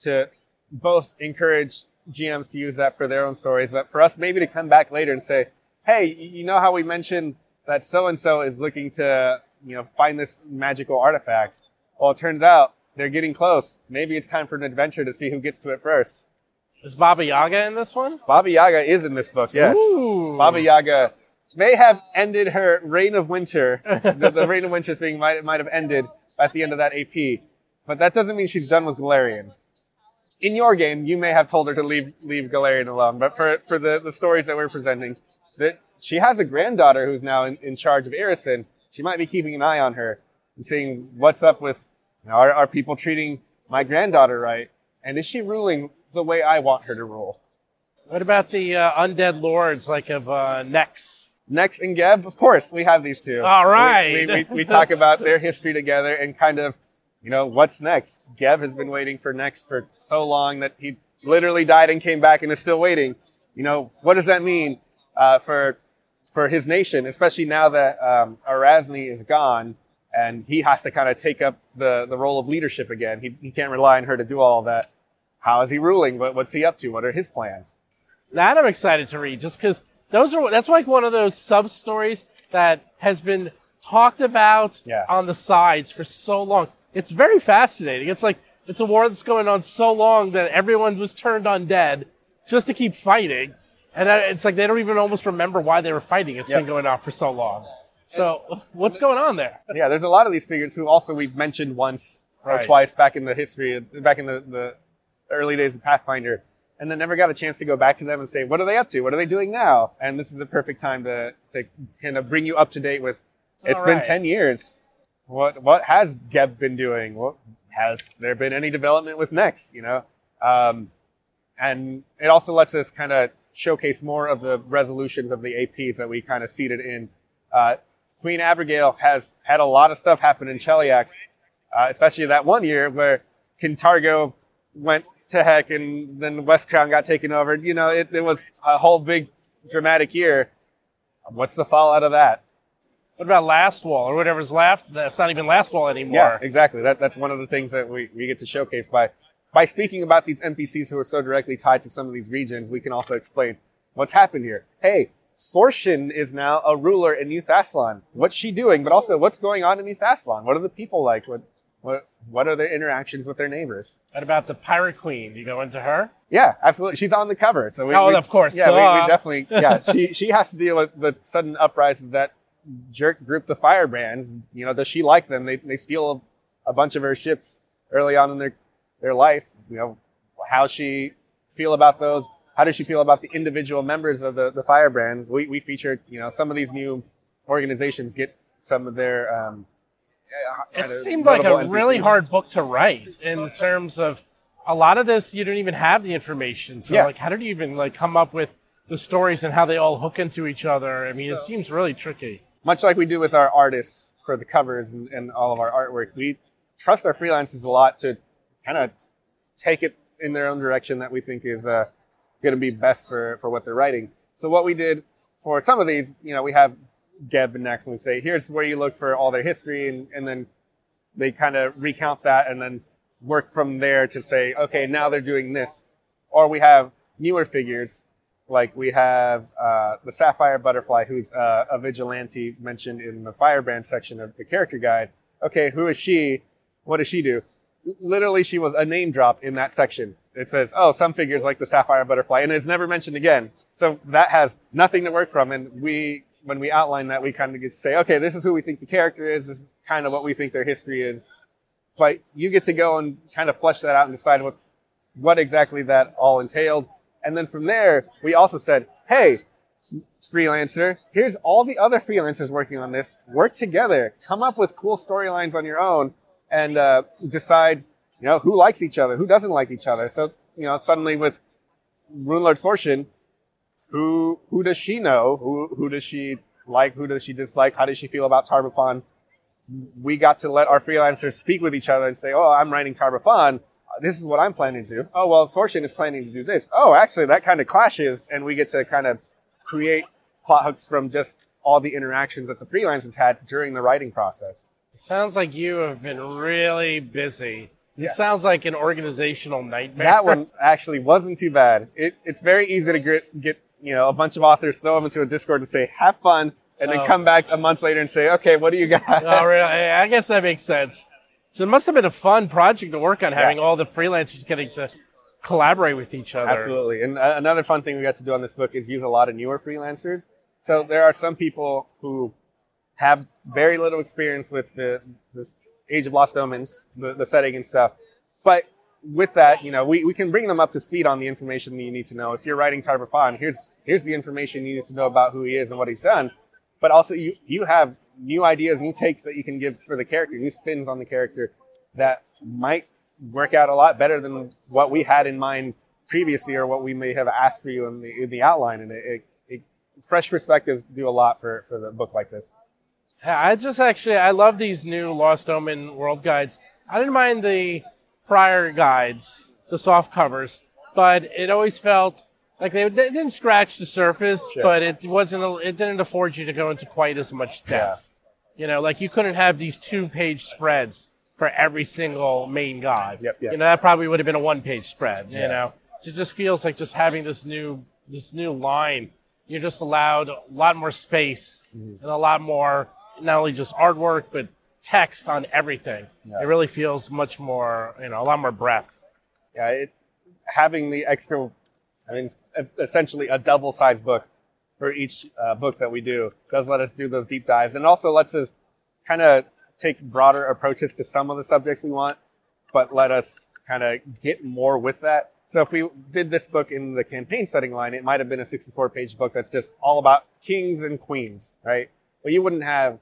Speaker 3: To both encourage GMs to use that for their own stories, but for us maybe to come back later and say, hey, you know how we mentioned that so and so is looking to, you know, find this magical artifact. Well, it turns out they're getting close. Maybe it's time for an adventure to see who gets to it first.
Speaker 2: Is Baba Yaga in this one?
Speaker 3: Baba Yaga is in this book, yes.
Speaker 2: Ooh.
Speaker 3: Baba Yaga may have ended her reign of winter. (laughs) the, the, reign of winter thing might, might have ended at the end of that AP. But that doesn't mean she's done with Golarion. In your game, you may have told her to leave leave Golarion alone, but for, for the, the stories that we're presenting, that she has a granddaughter who's now in, in charge of Irrisen. She might be keeping an eye on her and seeing what's up with, you know, are, are people treating my granddaughter right? And is she ruling the way I want her to rule?
Speaker 2: What about the uh, undead lords like of uh, Nex?
Speaker 3: Nex and Geb, of course, we have these two.
Speaker 2: All right.
Speaker 3: We, we, we, we talk about their history together and kind of, you know, what's next? Geb has been waiting for Nex for so long that he literally died and came back and is still waiting. You know, what does that mean uh, for for his nation, especially now that um, is gone and he has to kind of take up the, the role of leadership again. He, he can't rely on her to do all that. How is he ruling? What, what's he up to? What are his plans?
Speaker 2: That I'm excited to read just because those are, that's like one of those sub stories that has been talked about
Speaker 3: yeah.
Speaker 2: on the sides for so long. It's very fascinating. It's like, it's a war that's going on so long that everyone was turned undead just to keep fighting. And it's like they don't even almost remember why they were fighting. It's yep. been going on for so long. So what's going on there?
Speaker 3: Yeah, there's a lot of these figures who also we've mentioned once or right. twice back in the history, back in the, the early days of Pathfinder. and then never got a chance to go back to them and say, what are they up to? What are they doing now? And this is the perfect time to, to kind of bring you up to date with, It's
Speaker 2: All
Speaker 3: been 10 years. What, what has Geb been doing? What, has there been any development with Nex, you know? Um, and it also lets us kind of showcase more of the resolutions of the APs that we kind of seeded in. Uh, Queen Abigail has had a lot of stuff happen in Cheliax, uh, especially that one year where Kintargo went to heck and then Westcrown got taken over. You know, it, it was a whole big dramatic year. What's the fallout of that?
Speaker 2: What about Last Wall or whatever's left? That's not even Last Wall anymore.
Speaker 3: Yeah, exactly. That, that's one of the things that we, we get to showcase by by speaking about these NPCs who are so directly tied to some of these regions. We can also explain what's happened here. Hey, Sorshen is now a ruler in New Thassilon. What's she doing? But also, what's going on in New Thassilon? What are the people like? What what what are their interactions with their neighbors?
Speaker 2: What about the Pirate Queen? You go into her?
Speaker 3: Yeah, absolutely. She's on the cover, so we,
Speaker 2: Oh,
Speaker 3: we-
Speaker 2: of course,
Speaker 3: Yeah, we, we definitely. (laughs) Yeah, she she has to deal with the sudden uprisings of that jerk group the firebrands. You know, does she like them? They they steal a, a bunch of her ships early on in their their life. You know, how she feel about those? How does she feel about the individual members of the the firebrands? We we featured you know some of these new organizations get some of their. Um,
Speaker 2: It seemed like a
Speaker 3: notable
Speaker 2: really hard book to write in terms of a lot of this. You don't even have the information. So,
Speaker 3: Yeah.
Speaker 2: like, how did you even like come up with the stories and how they all hook into each other? I mean, it seems really tricky.
Speaker 3: much like we do with our artists for the covers and, and all of our artwork, we trust our freelancers a lot to kind of take it in their own direction that we think is uh, going to be best for, for what they're writing. So what we did for some of these, you know, we have Geb and Nex and we say, here's where you look for all their history and, and then they kind of recount that and then work from there to say, okay, now they're doing this. Or we have newer figures, like we have uh, the Sapphire Butterfly, who's uh, a vigilante mentioned in the Firebrand section of the character guide. Okay, who is she? What does she do? Literally, she was a name drop in that section. It says, oh, some figures like the Sapphire Butterfly, and it's never mentioned again. So that has nothing to work from. And we, when we outline that, we kind of get to say, okay, this is who we think the character is. This is kind of what we think their history is. But you get to go and kind of flesh that out and decide what, what exactly that all entailed. And then from there, we also said, hey, freelancer, here's all the other freelancers working on this. Work together. Come up with cool storylines on your own and uh, decide, you know, who likes each other, who doesn't like each other. So, you know, suddenly with Runelord Sorshen, who who does she know? Who who does she like? Who does she dislike? How does she feel about Tar-Baphon? We got to let our freelancers speak with each other and say, "Oh, I'm writing Tar-Baphon. This is what I'm planning to do. Oh, well, Sorshen is planning to do this. Oh, actually, that kind of clashes, and we get to kind of create plot hooks from just all the interactions that the freelancers had during the writing process.
Speaker 2: It sounds like you have been really busy. It
Speaker 3: Yeah.
Speaker 2: sounds like an organizational nightmare.
Speaker 3: That one (laughs) actually wasn't too bad. It, it's very easy to get, get you know a bunch of authors throw them into a Discord and say have fun, and then
Speaker 2: Oh.
Speaker 3: come back a month later and say okay, what do you got?
Speaker 2: oh, really? I guess that makes sense. So it must have been a fun project to work on, having all the freelancers getting to collaborate with each other.
Speaker 3: Absolutely. And uh, another fun thing we got to do on this book is use a lot of newer freelancers. So there are some people who have very little experience with the this Age of Lost Omens, the, the setting and stuff. But with that, you know, we, we can bring them up to speed on the information that you need to know. If you're writing Tar-Baphon, here's here's the information you need to know about who he is and what he's done. But also you you have new ideas, new takes that you can give for the character, new spins on the character that might work out a lot better than what we had in mind previously or what we may have asked for you in the, in the outline. And it, it, it, fresh perspectives do a lot for, for the book like this.
Speaker 2: Yeah, I just actually I love these new Lost Omen world guides. I didn't mind the prior guides, the soft covers, but it always felt like they, they didn't scratch the surface,
Speaker 3: Sure.
Speaker 2: but it wasn't it didn't afford you to go into quite as much depth. You know, like you couldn't have these two page spreads for every single main god.
Speaker 3: Yep, yep.
Speaker 2: You know, that probably would have been a one page spread, you know. So it just feels like just having this new this new line, you're just allowed a lot more space
Speaker 3: Mm-hmm.
Speaker 2: and a lot more not only just artwork but text on everything. It really feels much more, you know, a lot more breath.
Speaker 3: Yeah, it, having the extra, I mean, essentially a double sized book for each uh, book that we do does let us do those deep dives and also lets us kind of take broader approaches to some of the subjects we want, but let us kind of get more with that. So if we did this book in the campaign setting line, it might have been a 64 page book that's just all about kings and queens, right? But you wouldn't have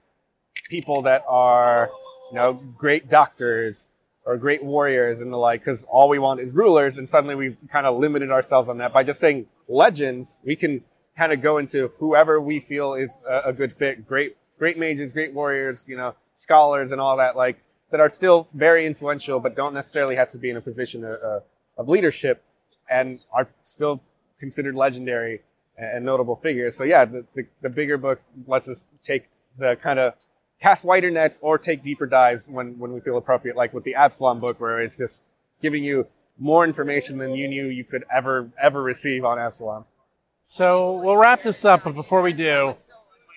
Speaker 3: people that are, you know, great doctors or great warriors and the like, because all we want is rulers. And suddenly we've kind of limited ourselves on that by just saying legends. We can kind of go into whoever we feel is a, a good fit. Great, great mages, great warriors, you know, scholars and all that, like that are still very influential, but don't necessarily have to be in a position of, uh, of leadership and are still considered legendary and notable figures. So yeah, the, the, the bigger book lets us take the kind of cast wider nets or take deeper dives when, when we feel appropriate, like with the Absalom book, where it's just giving you more information than you knew you could ever, ever receive on Absalom.
Speaker 2: So we'll wrap this up, but before we do,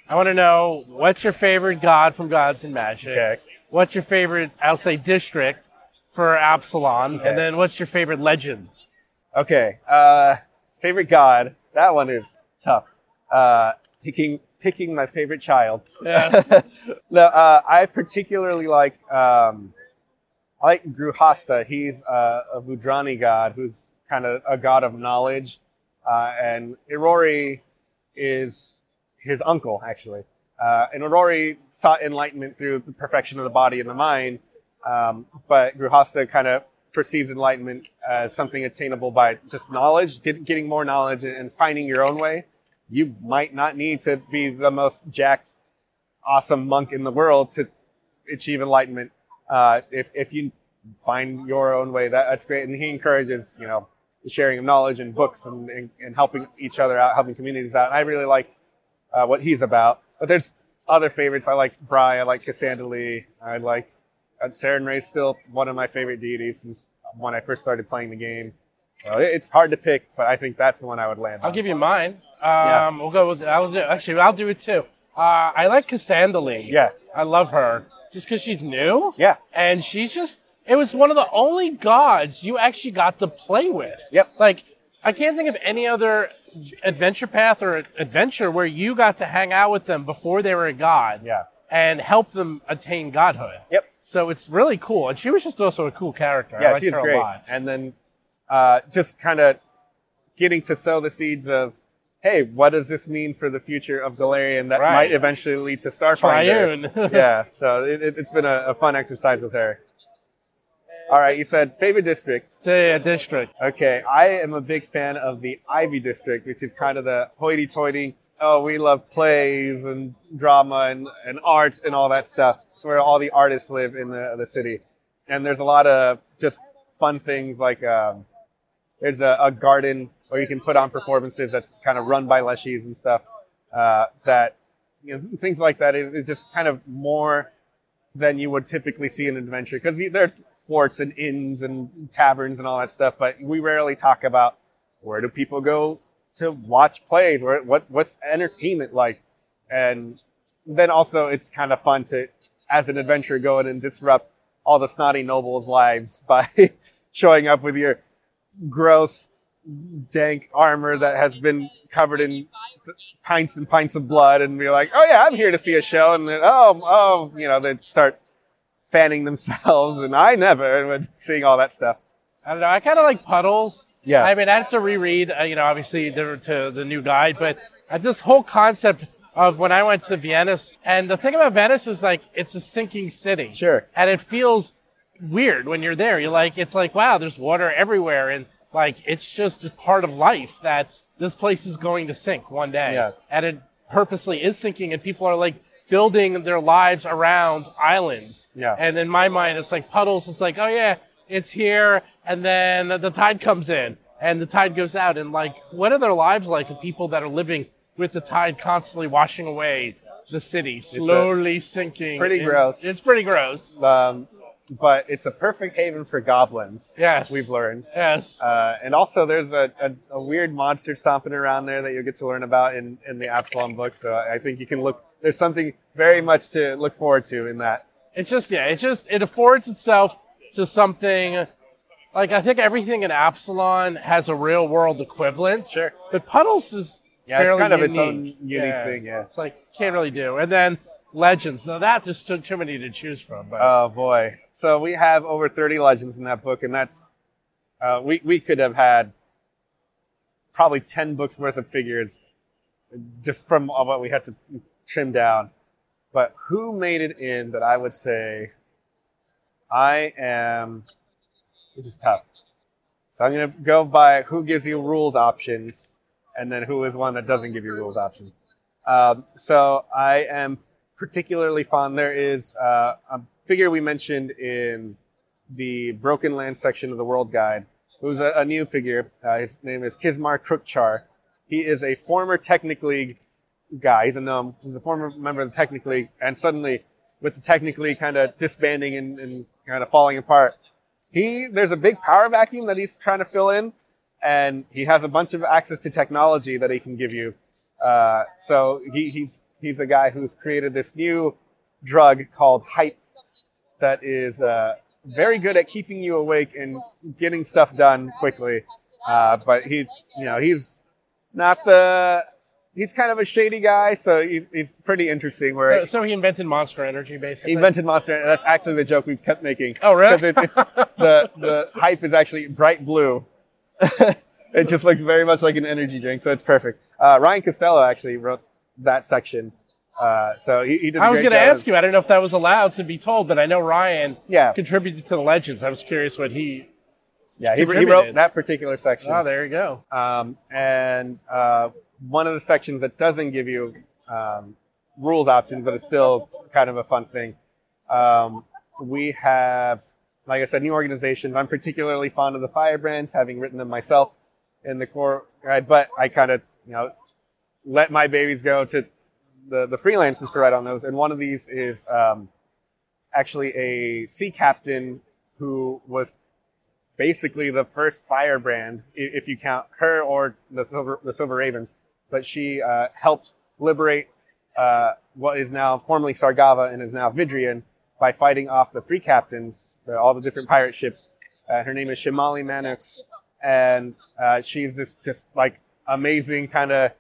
Speaker 2: I want to know what's your favorite god from Gods and Magic?
Speaker 3: Okay.
Speaker 2: What's your favorite, I'll say, district for Absalom?
Speaker 3: Okay.
Speaker 2: And then what's your favorite legend?
Speaker 3: Okay, uh, favorite god. That one is tough. Uh, picking picking my favorite child.
Speaker 2: Yeah. (laughs)
Speaker 3: no, uh, I particularly like um, I like Gruhastha. He's uh, a Vudrani god who's kind of a god of knowledge, uh, and Irori is his uncle actually. Uh, and Irori sought enlightenment through the perfection of the body and the mind, um, but Gruhastha kind of perceives enlightenment as something attainable by just knowledge, get, getting more knowledge, and finding your own way. You might not need to be the most jacked, awesome monk in the world to achieve enlightenment. Uh, if if you find your own way, that, that's great. And he encourages, you know, the sharing of knowledge and books and, and, and helping each other out, helping communities out. And I really like uh, what he's about. But there's other favorites. I like Brigh. I like Casandalee. I like uh, Sarenrae's still one of my favorite deities since when I first started playing the game. So it's hard to pick, but I think that's the one I would land
Speaker 2: I'll
Speaker 3: on.
Speaker 2: give you mine. Um,
Speaker 3: Yeah.
Speaker 2: We'll go with. I'll do. Actually, I'll do it too. Uh, I like Casandalee.
Speaker 3: Yeah.
Speaker 2: I love her just because she's new.
Speaker 3: Yeah.
Speaker 2: And she's just. It was one of the only gods you actually got to play with.
Speaker 3: Yep.
Speaker 2: Like I can't think of any other adventure path or adventure where you got to hang out with them before they were a god.
Speaker 3: Yeah.
Speaker 2: And help them attain godhood.
Speaker 3: Yep.
Speaker 2: So it's really cool, and she was just also a cool character. I
Speaker 3: Yeah,
Speaker 2: liked
Speaker 3: she's
Speaker 2: her
Speaker 3: great.
Speaker 2: a lot.
Speaker 3: And then uh, just kind of getting to sow the seeds of, hey, what does this mean for the future of Golarion that
Speaker 2: Right.
Speaker 3: might eventually lead to Starfinder?
Speaker 2: Triune. (laughs)
Speaker 3: yeah, so it, it's been a, a fun exercise with her. All right, you said favorite district.
Speaker 2: The district.
Speaker 3: Okay, I am a big fan of the Ivy District, which is kind of the hoity-toity. Oh, we love plays and drama and, and art and all that stuff. It's where all the artists live in the, the city. And there's a lot of just fun things like um, there's a, a garden where you can put on performances that's kind of run by leshies and stuff. Uh, that you know things like that is, is just kind of more than you would typically see in an adventure because there's forts and inns and taverns and all that stuff, but we rarely talk about where do people go to watch plays, where what what's entertainment like, and then also it's kind of fun to, as an adventurer, go in and disrupt all the snotty nobles' lives (laughs) by showing up with your gross, dank armor that has been covered in pints and pints of blood, and be like, "Oh yeah, I'm here to see a show," and then oh oh, you know, they start fanning themselves, and I never and seeing all that stuff.
Speaker 2: I don't know. I kind of like puddles.
Speaker 3: Yeah.
Speaker 2: I mean, I have to reread, uh, you know, obviously the, to the new guide, but uh, this whole concept of when I went to Venice, and the thing about Venice is like it's a sinking city.
Speaker 3: Sure.
Speaker 2: And it feels weird when you're there. You're like, it's like, wow, there's water everywhere, and like it's just a part of life that this place is going to sink one day.
Speaker 3: Yeah.
Speaker 2: And it purposely is sinking, and people are like building their lives around islands.
Speaker 3: Yeah.
Speaker 2: And in my mind, it's like puddles. It's like, oh yeah, it's here, and then the tide comes in, and the tide goes out, and like, what are their lives like of people that are living with the tide constantly washing away the city, slowly sinking?
Speaker 3: pretty
Speaker 2: in-
Speaker 3: gross.
Speaker 2: It's pretty gross.
Speaker 3: Um, but it's a perfect haven for goblins.
Speaker 2: Yes.
Speaker 3: we've learned.
Speaker 2: Yes.
Speaker 3: Uh, and also, there's a, a, a weird monster stomping around there that you'll get to learn about in, in the Absalom book. So I think you can look. There's something very much to look forward to in that.
Speaker 2: It's just yeah, it's just it affords itself to something like I think everything in Absalom has a real world equivalent.
Speaker 3: Sure.
Speaker 2: But Puddles is
Speaker 3: Yeah, it's
Speaker 2: fairly
Speaker 3: kind of its own unique thing, yeah.
Speaker 2: It's like can't really do. And then Legends. Now that there's too, too many to choose from. But
Speaker 3: Oh boy! So we have over 30 legends in that book, and that's Uh, we we could have had probably ten books worth of figures just from what we had to trim down. But who made it in that I would say I am. This is tough. So I'm going to go by who gives you rules options and then who is one that doesn't give you rules options. Um, so I am particularly fond. There is uh, a figure we mentioned in the Broken Land section of the World Guide, who's a, a new figure. Uh, his name is Kizmar Krukchar. He is a former Technic League guy. He's a gnome. He's a former member of the Technic League, and suddenly, with the Technic League kind of disbanding and, and kind of falling apart, he there's a big power vacuum that he's trying to fill in, and he has a bunch of access to technology that he can give you. Uh, so he, he's he's a guy who's created this new drug called hype that is uh, very good at keeping you awake and getting stuff done quickly. Uh, but he, you know, he's not the he's kind of a shady guy, so he's, he's pretty interesting. Where
Speaker 2: So, so he invented Monster Energy, basically.
Speaker 3: he invented Monster, Energy. That's actually the joke we've kept making.
Speaker 2: Oh, really?
Speaker 3: It, it's, the the hype is actually bright blue. (laughs) it just looks very much like an energy drink, so it's perfect. Uh, Ryan Costello actually wrote that section, uh, so he, he did. I
Speaker 2: was going to ask you. I don't know if that was allowed to be told, but I know Ryan
Speaker 3: Yeah.
Speaker 2: contributed to the legends. I was curious what he.
Speaker 3: Yeah, he, he wrote that particular section.
Speaker 2: Oh, there you go.
Speaker 3: Um, and uh, one of the sections that doesn't give you um, rules options, but it's still kind of a fun thing. Um, we have, like I said, new organizations. I'm particularly fond of the Firebrands, having written them myself in the core guide, but I kind of, you know, let my babies go to the, the freelancers to write on those. And one of these is um, actually a sea captain who was basically the first firebrand, if you count her or the Silver, the Silver Ravens. But she uh, helped liberate uh, what is now formerly Sargava and is now Vidrian by fighting off the free captains, all the different pirate ships. Uh, her name is Shimali Manux, and uh, she's this just like amazing kind of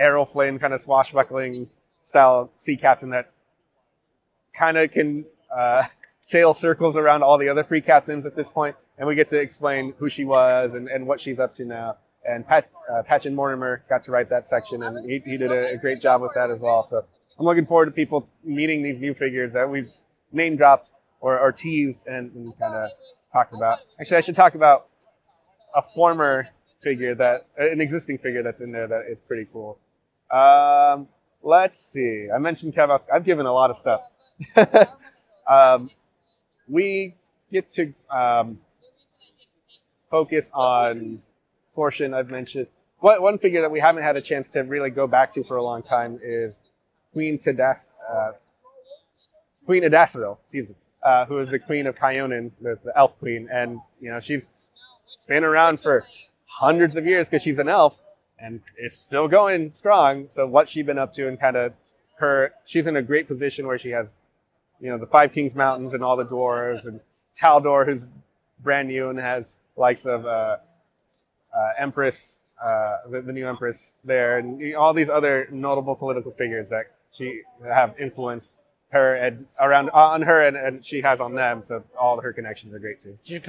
Speaker 3: aeroflame, kind of swashbuckling style sea captain that kind of can uh, sail circles around all the other free captains at this point, and we get to explain who she was and, and what she's up to now. And Pat, uh, Patchen Mortimer got to write that section, and he, he did a, a great job with that as well. So I'm looking forward to people meeting these new figures that we've name dropped or, or teased and, and kind of talked about. Actually, I should talk about a former figure that, an existing figure that's in there that is pretty cool. Um, let's see. I mentioned Kevoth. I've given a lot of stuff. (laughs) um, we get to um, focus on Fortune. I've mentioned one, one figure that we haven't had a chance to really go back to for a long time is Queen Tadas, uh, Queen Edasseril, excuse me, uh, who is the Queen of Kyonin, the, the Elf Queen, and you know she's been around for hundreds of years because she's an elf and it's still going strong. So what's she been up to and kind of her, she's in a great position where she has, you know, the Five Kings Mountains and all the dwarves and Taldor, who's brand new and has likes of, uh, uh, Empress, uh, the, the new Empress there and all these other notable political figures that she have influence her and around on her and, and she has on them. So all her connections are great too.
Speaker 2: Do you,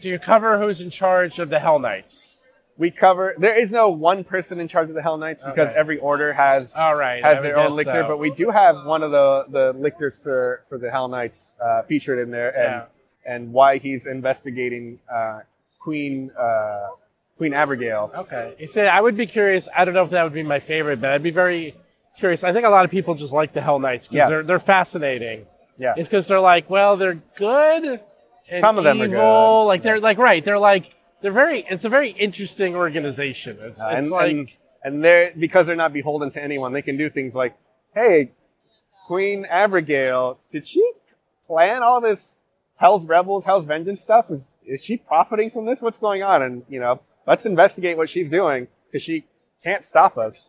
Speaker 2: do you cover who's in charge of the Hell Knights?
Speaker 3: We cover there is no one person in charge of the hell knights because
Speaker 2: Okay.
Speaker 3: every order has
Speaker 2: All right.
Speaker 3: has
Speaker 2: I
Speaker 3: their own lictor
Speaker 2: so.
Speaker 3: but we do have one of the the lictors for for the hell knights uh, featured in there and and why he's investigating uh, queen uh, queen abigail
Speaker 2: Okay. See, I would be curious. I don't know if that would be my favorite, but I'd be very curious. I think a lot of people just like the Hell Knights because
Speaker 3: Yeah.
Speaker 2: they're they're fascinating.
Speaker 3: yeah
Speaker 2: It's because they're like, well, they're good. And
Speaker 3: Some of them are
Speaker 2: evil.
Speaker 3: good.
Speaker 2: Like they're like right. They're like they're very. It's a very interesting organization. It's,
Speaker 3: and,
Speaker 2: it's like
Speaker 3: and and they're because they're not beholden to anyone they can do things like hey queen abigail did she plan all this hell's rebels hell's vengeance stuff is is she profiting from this what's going on and you know let's investigate what she's doing because she can't stop us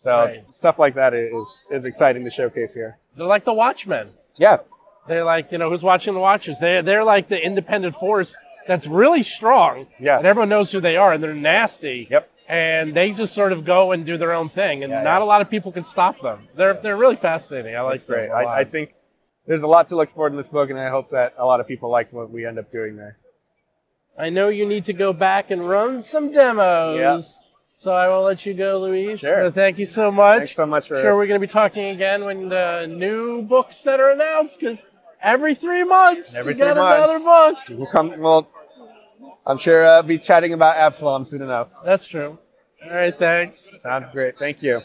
Speaker 3: so
Speaker 2: Right.
Speaker 3: stuff like that is is exciting to showcase here
Speaker 2: they're like the Watchmen.
Speaker 3: yeah
Speaker 2: They're like you know who's watching the Watchers. They're they're like the independent force that's really strong.
Speaker 3: Yeah.
Speaker 2: And everyone knows who they are, and they're nasty.
Speaker 3: Yep.
Speaker 2: And they just sort of go and do their own thing, and
Speaker 3: Yeah,
Speaker 2: not
Speaker 3: yeah.
Speaker 2: a lot of people can stop them. They're they're really fascinating. I like
Speaker 3: that's great. I, I think there's a lot to look forward in this book and i hope that a lot of people like what we end up doing there
Speaker 4: I know you need to go back and run some demos.
Speaker 3: Yep.
Speaker 4: So I will let you go, Luis.
Speaker 3: Sure.
Speaker 4: Uh, thank you so much.
Speaker 3: Thanks so much for-
Speaker 4: Sure, we're going to be talking again when the new books that are announced because every three months
Speaker 3: Every
Speaker 4: you get
Speaker 3: three months.
Speaker 4: another book.
Speaker 3: We'll come. Well, I'm sure I'll be chatting about Absalom soon enough.
Speaker 4: That's true. All right, thanks.
Speaker 3: Sounds great. Thank you.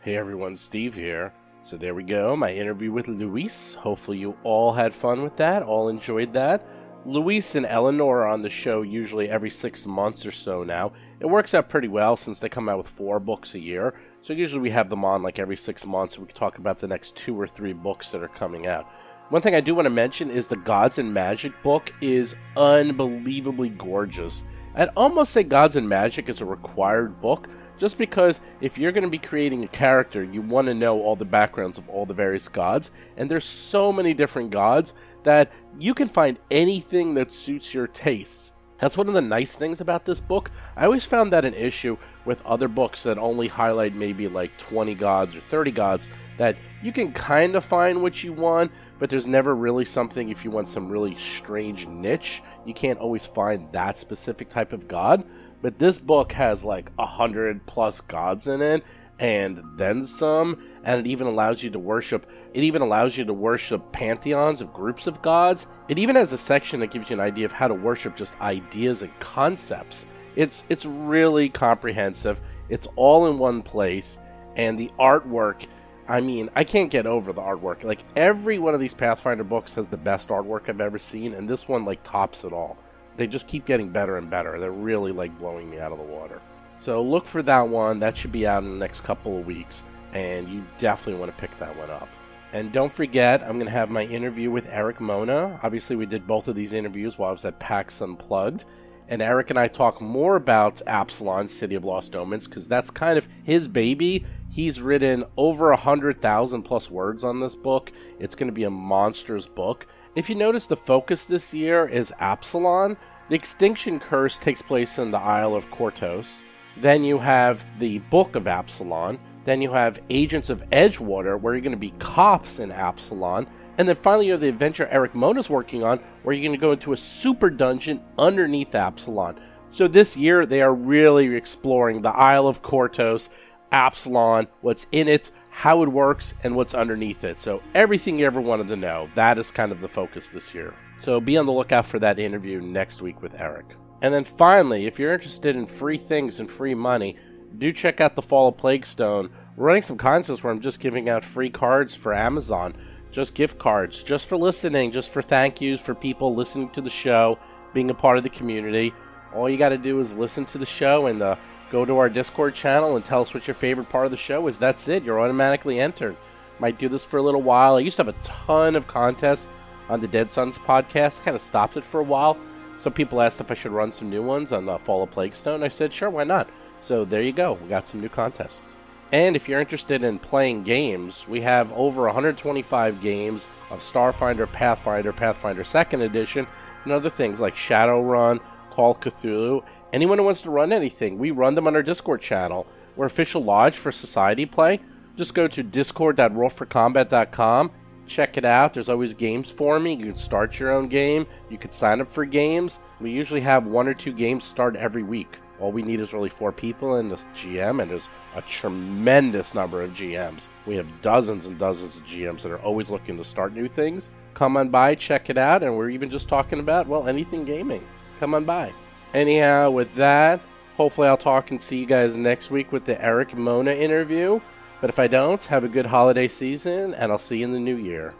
Speaker 2: Hey everyone, Steve here. So there we go, my interview with Luis. Hopefully you all had fun with that, all enjoyed that. Luis and Eleanor are on the show usually every six months or so now. It works out pretty well since they come out with four books a year. So usually we have them on like every six months and we can talk about the next two or three books that are coming out. One thing I do want to mention is the Gods and Magic book is unbelievably gorgeous. I'd almost say Gods and Magic is a required book just because if you're going to be creating a character, you want to know all the backgrounds of all the various gods, and there's so many different gods that you can find anything that suits your tastes. That's one of the nice things about this book. I always found that an issue with other books that only highlight maybe like 20 gods or 30 gods that you can kind of find what you want, but there's never really something if you want some really strange niche, you can't always find that specific type of god. But this book has like a hundred plus gods in it, and then some, and it even allows you to worship. It even allows you to worship pantheons of groups of gods. It even has a section that gives you an idea of how to worship just ideas and concepts. It's it's really comprehensive. It's all in one place, and the artwork. I mean, I can't get over the artwork. Like every one of these Pathfinder books has the best artwork I've ever seen, and this one like tops it all they just keep getting better and better. They're really like blowing me out of the water. So look for that one. That should be out in the next couple of weeks, and you definitely want to pick that one up. And don't forget, I'm going to have my interview with Erik Mona. Obviously, we did both of these interviews while I was at PAX Unplugged. And Erik and I talk more about Absalom, City of Lost Omens, because that's kind of his baby. He's written over a hundred thousand plus words on this book. It's going to be a monstrous book. If you notice, the focus this year is Absalom. The Extinction Curse takes place in the Isle of Kortos. Then you have the Book of Absalom. Then you have Agents of Edgewatch, where you're going to be cops in Absalom. And then finally, you have the adventure Erik Mona's working on, where you're going to go into a super dungeon underneath Absalom. So this year, they are really exploring the Isle of Kortos, Absalom, what's in it, how it works, and what's underneath it. So everything you ever wanted to know, that is kind of the focus this year. So be on the lookout for that interview next week with Erik. And then finally, if you're interested in free things and free money, do check out the Fall of Plaguestone. We're running some contests where I'm just giving out free cards for Amazon, just gift cards, just for listening, just for thank yous for people listening to the show, being a part of the community. All you got to do is listen to the show and uh, go to our Discord channel and tell us what your favorite part of the show is. That's it. You're automatically entered. Might do this for a little while. I used to have a ton of contests on the Dead Suns podcast. Kind of stopped it for a while. Some people asked if I should run some new ones on the Fall of Plaguestone. I said, sure, why not? So there you go. We got some new contests. And if you're interested in playing games, we have over 125 games of Starfinder, Pathfinder, Pathfinder 2nd Edition, and other things like Shadowrun, Call of Cthulhu. Anyone who wants to run anything, we run them on our Discord channel. We're official lodge for Society Play. Just go to discord.rollforcombat.com check it out. There's always games for me. You can start your own game. You can sign up for games. We usually have one or two games start every week. All we need is really four people in this GM, and there's a tremendous number of GMs. We have dozens and dozens of GMs that are always looking to start new things. Come on by, check it out, and we're even just talking about, well, anything gaming. Come on by. Anyhow, with that, hopefully I'll talk and see you guys next week with the Erik Mona interview. But if I don't, have a good holiday season, and I'll see you in the new year.